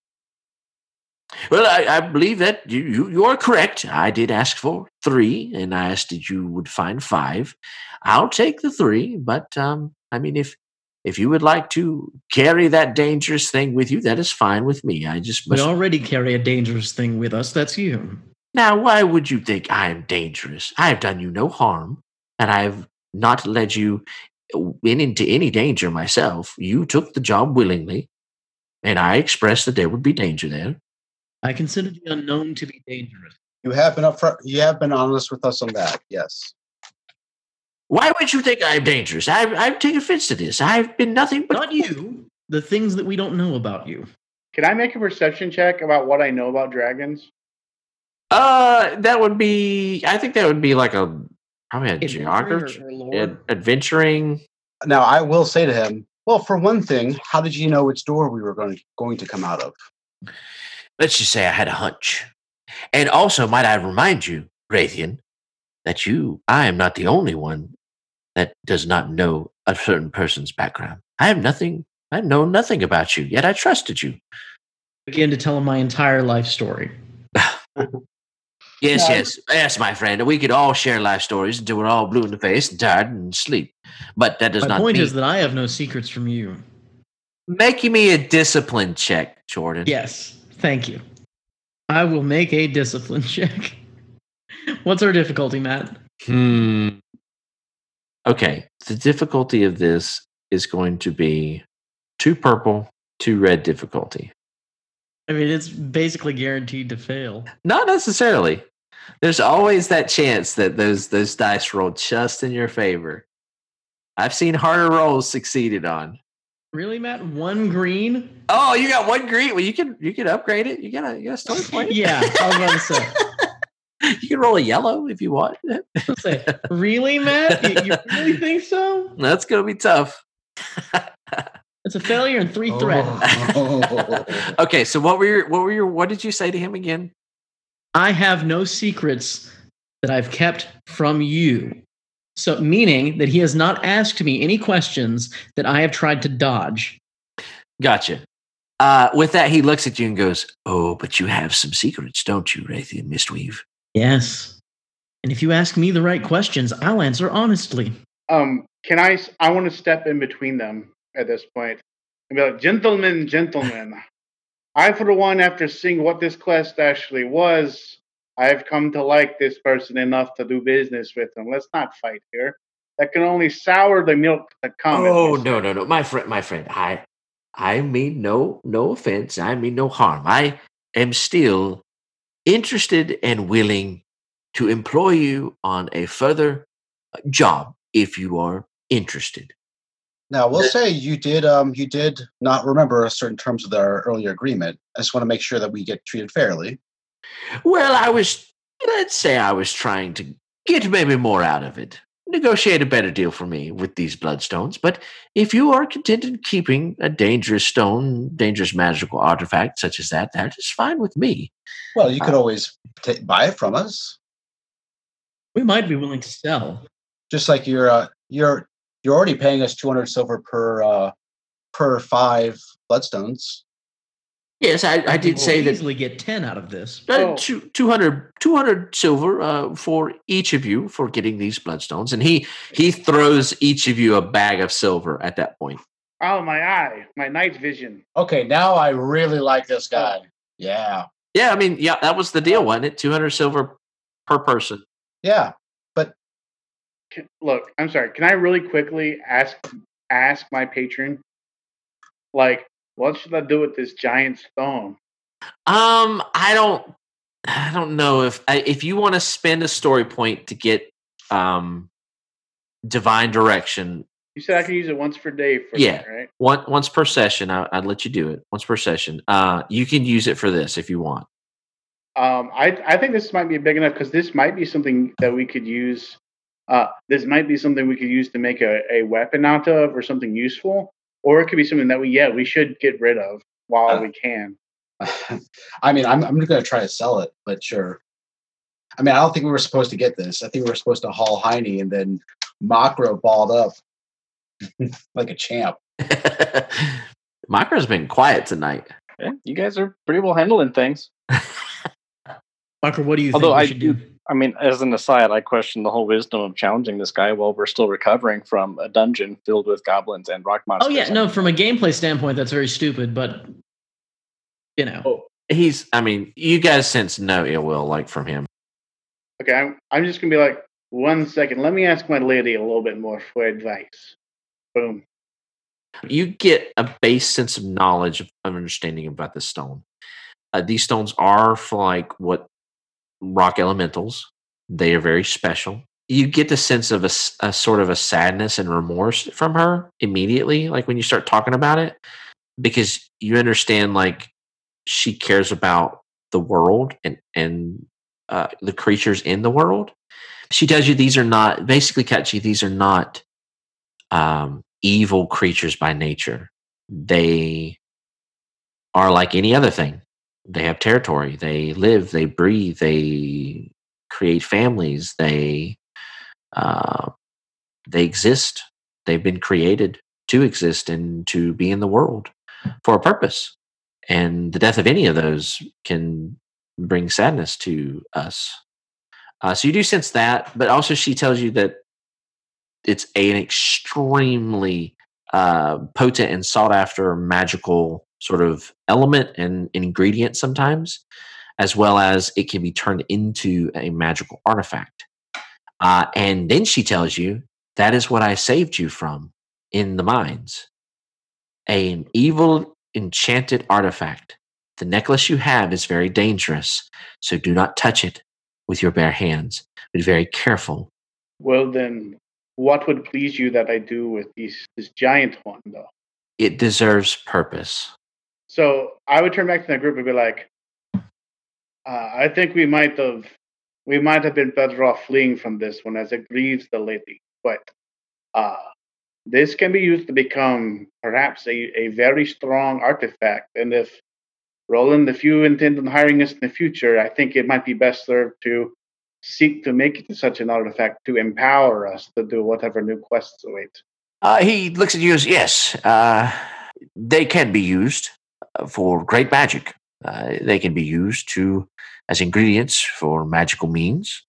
Well, I, I believe that you, you you are correct. I did ask for three, and I asked that you would find five. I'll take the three, but um, I mean, if if you would like to carry that dangerous thing with you, that is fine with me. I just We already carry a dangerous thing with us. That's you. Now, why would you think I am dangerous? I have done you no harm, and I have not led you in into any danger myself. You took the job willingly, and I expressed that there would be danger there. I consider the unknown to be dangerous. You have been upfront. You have been honest with us on that. Yes. Why would you think I'm dangerous? I, I take offense to this. I've been nothing but Not you. The things that we don't know about you. Can I make a perception check about what I know about dragons? Uh, that would be. I think that would be like a probably a Adventuring geography, or- or lore. ad- adventuring. Now I will say to him, well, for one thing, how did you know which door we were going going to come out of? Let's just say I had a hunch, and also might I remind you, Raytheon, that you, I am not the only one that does not know a certain person's background. I have nothing. I know nothing about you, yet I trusted you. Begin to tell him my entire life story. Yes, No. yes, yes, my friend. We could all share life stories until we're all blue in the face and tired and sleep. But that does My not point mean is that I have no secrets from you. making me a discipline check, Jordan. Yes, thank you. I will make a discipline check. What's our difficulty, Matt? Hmm. Okay. The difficulty of this is going to be two purple to red difficulty. I mean, it's basically guaranteed to fail. Not necessarily. There's always that chance that those those dice roll just in your favor. I've seen harder rolls succeeded on. Really, Matt? One green? Oh, you got one green. Well, you can you can upgrade it. You got a you got a story point. yeah, I was about to say. you can roll a yellow if you want. Say, really, Matt? You, you really think so? That's gonna be tough. It's a failure and three threat. Oh. okay, so what were your what were your what did you say to him again? I have no secrets that I've kept from you. So, meaning that he has not asked me any questions that I have tried to dodge. Gotcha. Uh, with that, he looks at you and goes, "Oh, but you have some secrets, don't you, Raytheon Mistweave?" Yes. And if you ask me the right questions, I'll answer honestly. Um, can I? I want to step in between them at this point and be like, gentlemen, gentlemen. I, for one, after seeing what this quest actually was, I have come to like this person enough to do business with him. Let's not fight here. That can only sour the milk that comes. Oh no, no, no, my friend, my friend. I, I mean no, no offense. I mean no harm. I am still interested and willing to employ you on a further uh, job if you are interested. Now we'll say you did um you did not remember certain terms of our earlier agreement. I just want to make sure that we get treated fairly. Well, I was, let's say, I was trying to get maybe more out of it. Negotiate a better deal for me with these bloodstones. But if you are content in keeping a dangerous stone, dangerous magical artifact such as that, that is fine with me. Well, you could always ta buy it from us, We might be willing to sell. just like you're uh, you're you're already paying us 200 silver per uh per five bloodstones. Yes, I, I did We'll say that easily get 10 out of this. uh, Oh. two, 200, 200 silver uh, for each of you for getting these bloodstones. And he, he throws each of you a bag of silver at that point. Oh, my eye, my night vision. Okay, now I really like this guy. Yeah. Yeah, I mean, yeah, that was the deal, wasn't it? 200 silver per person. Yeah. Can, look, I'm sorry. Can I really quickly ask ask my patron, like, what should I do with this giant stone? Um, I don't, I don't know if I, if you want to spend a story point to get um divine direction You said I could use it once per day for Yeah. that, right? one once per session. I, I'd let you do it once per session. Uh, you can use it for this if you want. Um, I I think this might be big enough because this might be something that we could use. Uh, this might be something we could use to make a, a weapon out of or something useful, or it could be something that we yeah we should get rid of while Uh, we can. I mean, I'm I'm going to try to sell it, but sure. I mean, I don't think we were supposed to get this. I think we were supposed to haul Heine and then Makra balled up like a champ. Makra's been quiet tonight. Yeah, you guys are pretty well handling things. Parker, what do you Although think we I should do- do? I mean, as an aside, I question the whole wisdom of challenging this guy while we're still recovering from a dungeon filled with goblins and rock monsters. Oh, yeah. No, from a gameplay standpoint, that's very stupid, but, you know. He's, I mean, you guys sense no ill will like from him. Okay, I'm I'm just gonna be like one second. Let me ask my lady a little bit more for advice. Boom. You get a base sense of knowledge of of understanding about the stone. Uh, these stones are for like what rock elementals. They are very special. You get the sense of a sort of a sadness and remorse from her immediately, like when you start talking about it, because you understand like she cares about the world and and uh, the creatures in the world. She tells you these are not basically, Kachi. These are not um, evil creatures by nature. They are like any other thing. They have territory. They live. They breathe. They create families. They uh, they exist. They've been created to exist and to be in the world for a purpose. And the death of any of those can bring sadness to us. Uh, so you do sense that, but also she tells you that it's an extremely uh, potent and sought after magical sort of element and ingredient sometimes, as well as it can be turned into a magical artifact. Uh, and then she tells you that is what I saved you from in the mines. An evil enchanted artifact. The necklace you have is very dangerous, so do not touch it with your bare hands. Be very careful. Well, then, what would please you that I do with these, this giant one, though? It deserves purpose. So I would turn back to the group and be like, uh, I think we might have we might have been better off fleeing from this one as it grieves the lady. But uh, this can be used to become perhaps a, a very strong artifact. And if Roland, if you intend on hiring us in the future, I think it might be best served to seek to make it such an artifact to empower us to do whatever new quests await. Uh, he looks at you as yes, uh, they can be used for great magic. Uh, they can be used to as ingredients for magical means.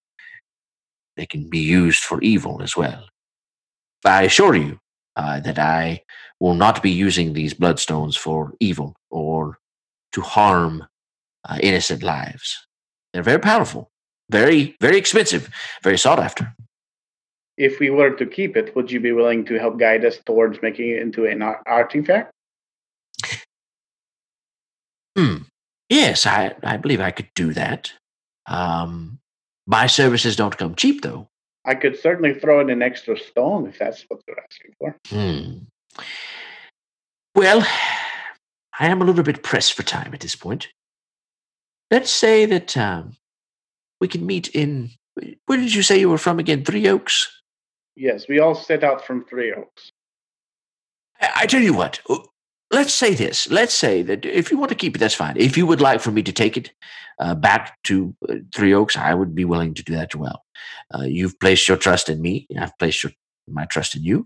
They can be used for evil as well. I assure you uh, that I will not be using these bloodstones for evil or to harm uh, innocent lives. They're very powerful, very, very expensive, very sought after. If we were to keep it, would you be willing to help guide us towards making it into an artifact? Hmm. Yes, I, I believe I could do that. Um, my services don't come cheap, though. I could certainly throw in an extra stone if that's what you're asking for. Hmm. Well, I am a little bit pressed for time at this point. Let's say that um, we can meet in. Where did you say you were from again? Three Oaks? Yes, we all set out from Three Oaks. I, I tell you what, let's say this. Let's say that if you want to keep it, that's fine. If you would like for me to take it uh, back to uh, Three Oaks, I would be willing to do that as well. Uh, you've placed your trust in me. I've placed your, my trust in you.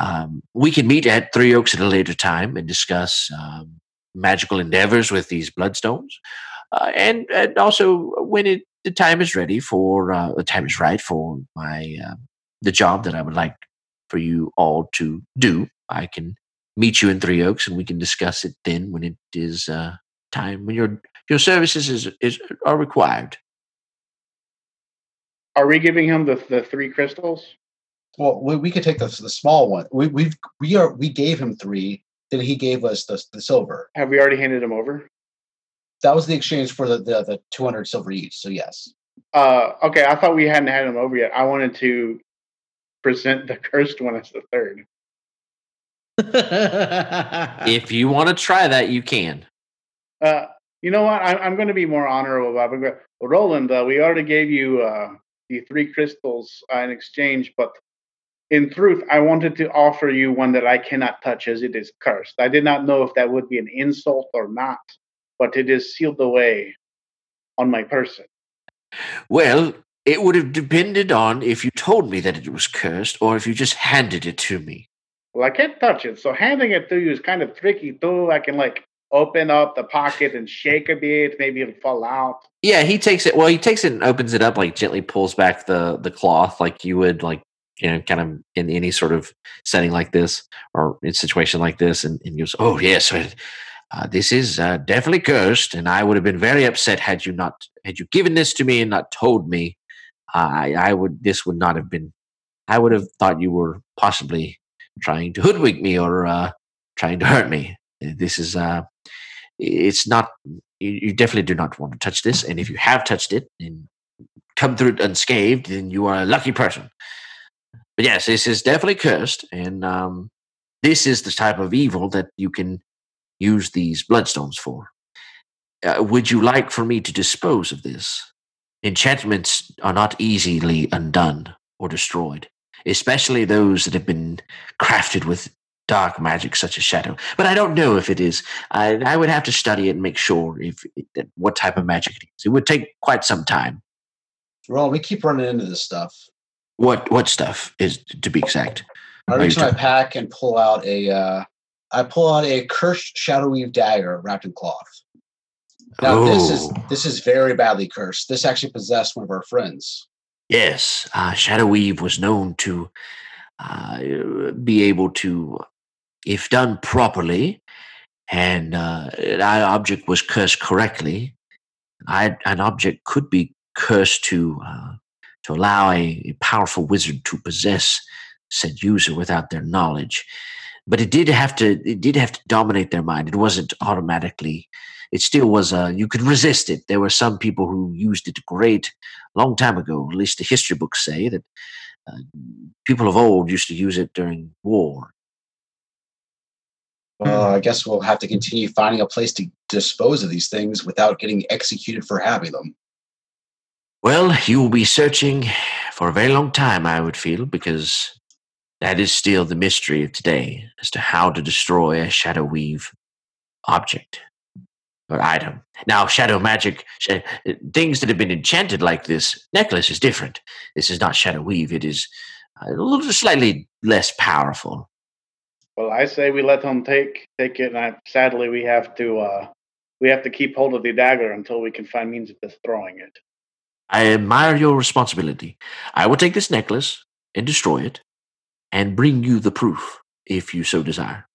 Um, we can meet at Three Oaks at a later time and discuss um, magical endeavors with these bloodstones, uh, and and also when it the time is ready for uh, the time is right for my uh, the job that I would like for you all to do. I can meet you in Three Oaks, and we can discuss it then when it is uh, time when your your services is, is are required. Are we giving him the the three crystals? Well, we, we could take the the small one. We we we are we gave him three. Then he gave us the the silver. Have we already handed him over? That was the exchange for the the, the two hundred silver each. So yes. Uh, okay, I thought we hadn't had him over yet. I wanted to present the cursed one as the third. if you want to try that, you can. Uh, you know what? I, I'm, going to be more honorable about it. Roland, uh, we already gave you uh, the three crystals uh, in exchange, but in truth, I wanted to offer you one that I cannot touch as it is cursed. I did not know if that would be an insult or not, but it is sealed away on my person. Well, it would have depended on if you told me that it was cursed or if you just handed it to me. Well, I can't touch it, so handing it to you is kind of tricky too. I can like open up the pocket and shake a bit, maybe it'll fall out. Yeah, he takes it. Well, he takes it and opens it up, like gently pulls back the the cloth, like you would like you know, kind of in any sort of setting like this or in situation like this, and, and goes, "Oh yes, uh, this is uh, definitely cursed, and I would have been very upset had you not had you given this to me and not told me. I I would this would not have been. I would have thought you were possibly trying to hoodwink me or uh, trying to hurt me. This is uh, it's not. You, definitely do not want to touch this, and if you have touched it and come through it unscathed, then you are a lucky person. But yes, this is definitely cursed, and um, this is the type of evil that you can use these bloodstones for. Uh, would you like for me to dispose of this? Enchantments are not easily undone or destroyed especially those that have been crafted with dark magic such as shadow. But I don't know if it is. I, I would have to study it and make sure if what type of magic it is. It would take quite some time. Well, we keep running into this stuff. What what stuff is to be exact? I reach my pack and pull out a. Uh, I pull out a cursed shadow weave dagger wrapped in cloth. Now oh. this is oh. this is very badly cursed. This actually possessed one of our friends. Yes, uh, Shadow Weave was known to uh, be able to, if done properly, and uh, an object was cursed correctly, I, an object could be cursed to uh, to allow a, a, powerful wizard to possess said user without their knowledge. but it did have to it did have to dominate their mind. It wasn't automatically. It still was. Uh, you could resist it. There were some people who used it great long time ago. At least the history books say that uh, people of old used to use it during war. Well, I guess we'll have to continue finding a place to dispose of these things without getting executed for having them. Well, you will be searching for a very long time, I would feel, because that is still the mystery of today as to how to destroy a Shadow Weave object or item. Now, Shadow Magic, sh- things that have been enchanted like this necklace is different. This is not Shadow Weave, it is a little slightly less powerful. Well, I say we let him take take it, and I, sadly we have to uh, we have to keep hold of the dagger until we can find means of destroying it. I admire your responsibility. I will take this necklace and destroy it, and bring you the proof if you so desire.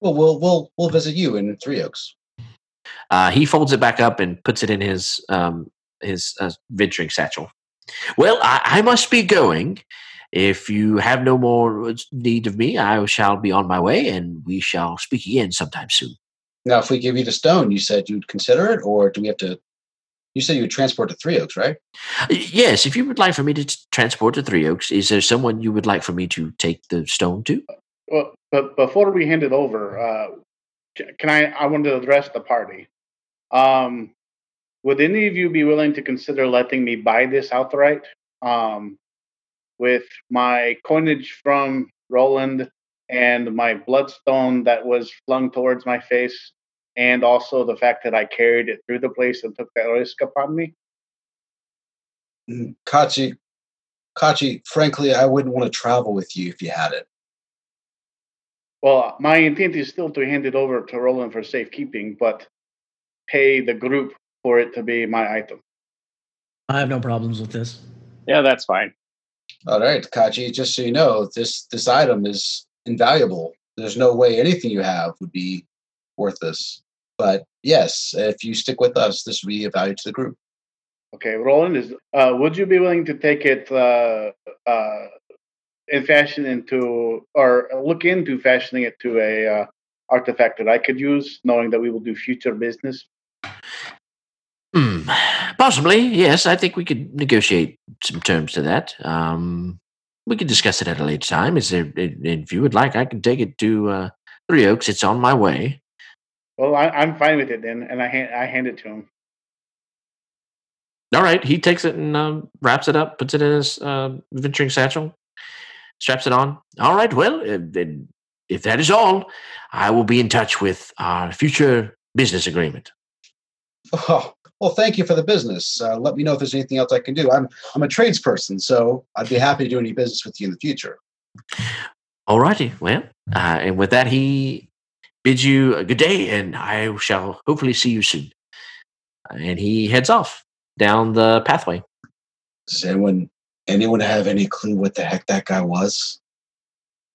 Well, we'll we'll we'll visit you in Three Oaks. Uh, he folds it back up and puts it in his um, his uh, venturing satchel. Well, I, I must be going. If you have no more need of me, I shall be on my way, and we shall speak again sometime soon. Now, if we give you the stone, you said you'd consider it, or do we have to? You said you would transport to Three Oaks, right? Yes, if you would like for me to t- transport to Three Oaks, is there someone you would like for me to take the stone to? Well, but before we hand it over, uh, can I? I want to address the party. Um, would any of you be willing to consider letting me buy this outright? Um, with my coinage from Roland and my bloodstone that was flung towards my face, and also the fact that I carried it through the place and took that risk upon me. Mm, Kachi, Kachi, frankly, I wouldn't want to travel with you if you had it. Well, my intent is still to hand it over to Roland for safekeeping, but pay the group for it to be my item. I have no problems with this. Yeah, that's fine. All right, Kachi, just so you know, this this item is invaluable. There's no way anything you have would be worth this. But yes, if you stick with us, this will be a value to the group. Okay, Roland is. Uh, would you be willing to take it uh, uh, and fashion into, or look into fashioning it to a uh, artifact that I could use, knowing that we will do future business? Hmm. Possibly, yes. I think we could negotiate some terms to that. Um, we could discuss it at a later time. Is there, if you would like, I can take it to uh, Three Oaks. It's on my way. Well, I, I'm fine with it then, and I hand I hand it to him. All right. He takes it and um, wraps it up, puts it in his uh, venturing satchel, straps it on. All right. Well, if, if that is all, I will be in touch with our future business agreement. Oh, well, thank you for the business. Uh, let me know if there's anything else I can do. I'm I'm a tradesperson, so I'd be happy to do any business with you in the future. All righty. Well, uh, and with that, he bids you a good day, and I shall hopefully see you soon. And he heads off down the pathway. Anyone anyone have any clue what the heck that guy was?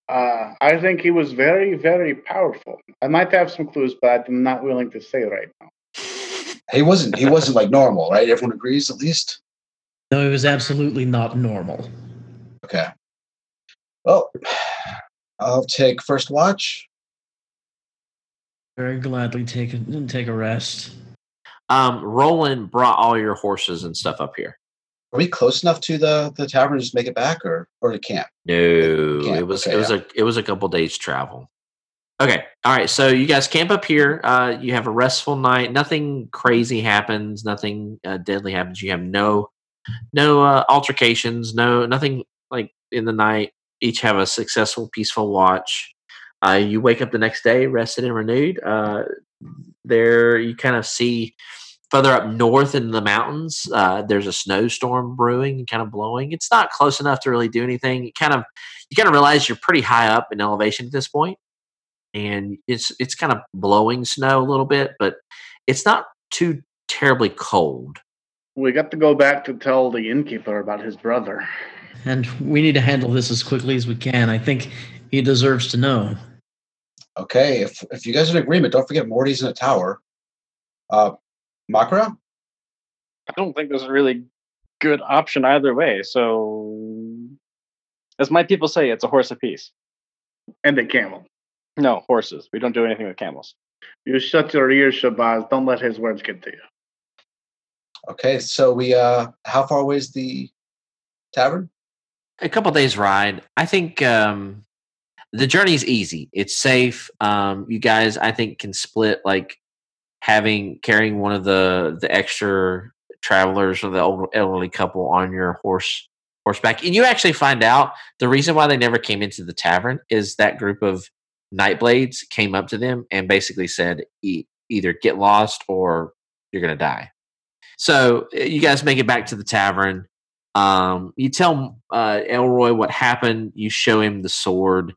Uh, I think he was very, very powerful. I might have some clues, but I'm not willing to say right now. He wasn't. He wasn't like normal, right? Everyone agrees, at least. No, he was absolutely not normal. Okay. Well, I'll take first watch. Very gladly take a, take a rest. Um, Roland brought all your horses and stuff up here. Are we close enough to the the tavern to just make it back, or or to camp? No, Camp, it was okay, it was yeah. a it was a couple days travel. Okay, all right. So you guys camp up here. Uh, you have a restful night. Nothing crazy happens. Nothing uh, deadly happens. You have no no uh, altercations. No nothing like in the night. Each have a successful, peaceful watch. Uh, you wake up the next day, rested and renewed. Uh, there, you kind of see further up north in the mountains. Uh, there's a snowstorm brewing and kind of blowing. It's not close enough to really do anything. You kind of you kind of realize you're pretty high up in elevation at this point, and it's it's kind of blowing snow a little bit, but it's not too terribly cold. We got to go back to tell the innkeeper about his brother. And we need to handle this as quickly as we can. I think he deserves to know. Okay, if if you guys are in agreement, don't forget Morty's in a tower. Uh, Makra. I don't think there's a really good option either way. So, as my people say, it's a horse apiece. And a camel. No, horses. We don't do anything with camels. You shut your ears, Shabazz. Don't let his words get to you. Okay, so we uh how far away is the tavern? a couple days ride. I think um, the journey is easy. It's safe. Um, you guys, I think, can split like having carrying one of the the extra travelers or the old elderly couple on your horse horseback. And you actually find out the reason why they never came into the tavern is that group of Nightblades came up to them and basically said, e- either get lost or you're going to die. So uh, you guys make it back to the tavern. Um, you tell uh, Elroy what happened. You show him the sword,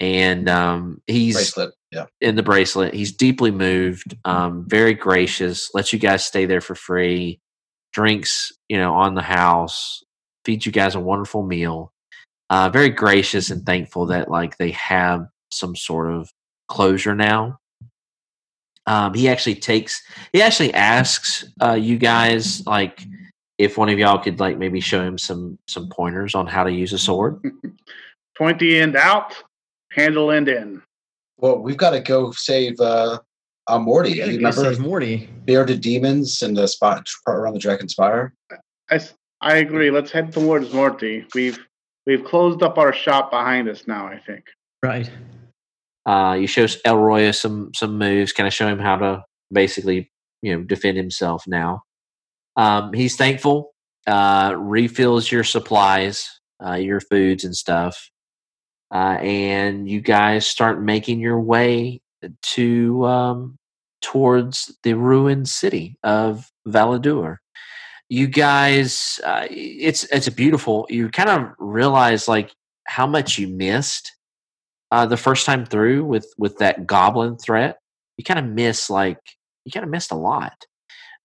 and um, he's Bracelet. Yeah. in the bracelet. He's deeply moved, um, very gracious. Lets you guys stay there for free. Drinks, you know, on the house. Feeds you guys a wonderful meal. Uh, very gracious and thankful that like they have some sort of closure now. Um, he actually takes. He actually asks uh, you guys like if one of y'all could like maybe show him some some pointers on how to use a sword. Pointy end out, handle end in. Well, we've got to go save uh, uh Morty. Gotta You go remember save Morty. bearded demons and the spot around the Dragon Spire? I, I agree. Let's head towards Morty. We've we've closed up our shop behind us now. I think. Right. Uh, you show Elroy some some moves, kind of show him how to basically you know defend himself. Now, um, he's thankful. Uh, refills your supplies, uh, your foods and stuff, uh, and you guys start making your way to um, towards the ruined city of Valadur. You guys, uh, it's it's a beautiful. You kind of realize like how much you missed uh, the first time through with with that goblin threat. You kind of miss like you kind of missed a lot.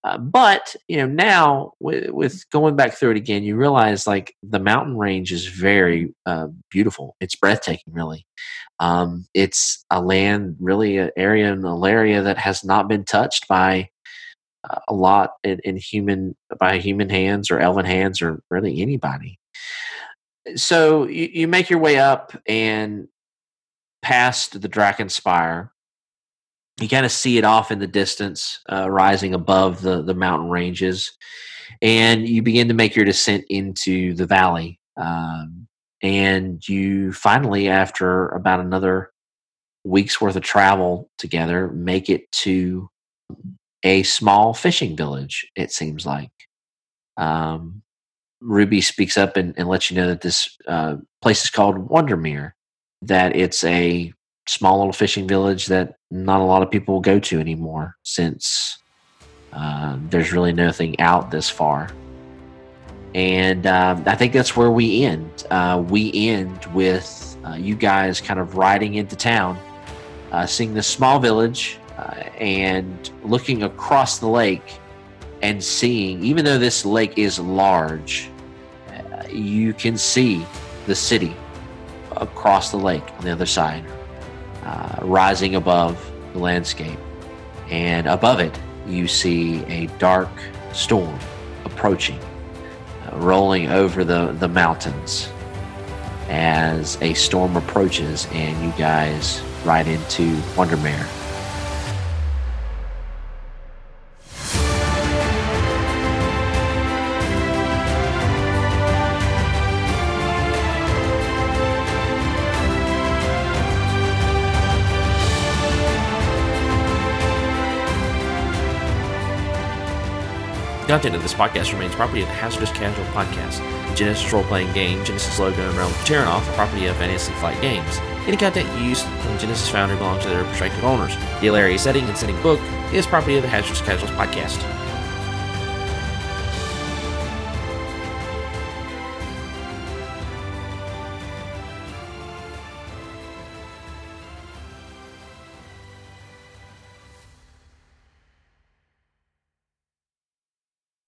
Uh, but you know now with, with going back through it again, you realize like the mountain range is very uh, beautiful. It's breathtaking, really. Um, it's a land, really, an area in Alaria that has not been touched by uh, a lot in, in human by human hands or elven hands or really anybody. So you, you make your way up and past the Draken Spire. You kind of see it off in the distance, uh, rising above the, the mountain ranges. And you begin to make your descent into the valley. Um, and you finally, after about another week's worth of travel together, make it to a small fishing village, it seems like. Um, Ruby speaks up and, and lets you know that this uh, place is called Wondermere that it's a small little fishing village that not a lot of people go to anymore since uh, there's really nothing out this far. And um, I think that's where we end. Uh, we end with uh, you guys kind of riding into town, uh, seeing this small village, uh, and looking across the lake and seeing, even though this lake is large, uh, you can see the city across the lake on the other side, uh, rising above the landscape. And above it, you see a dark storm approaching, uh, rolling over the, the mountains as a storm approaches and you guys ride into Wondermere. Content of this podcast remains property of the Hazardous Casual Podcast. The Genesys role-playing game, Genesys logo, and Realm of Terrinoth are property of Fantasy Flight Games. Any content used from Genesys Foundry belongs to their respective owners. The Alaria setting and setting book is property of the Hazardous Casuals Podcast.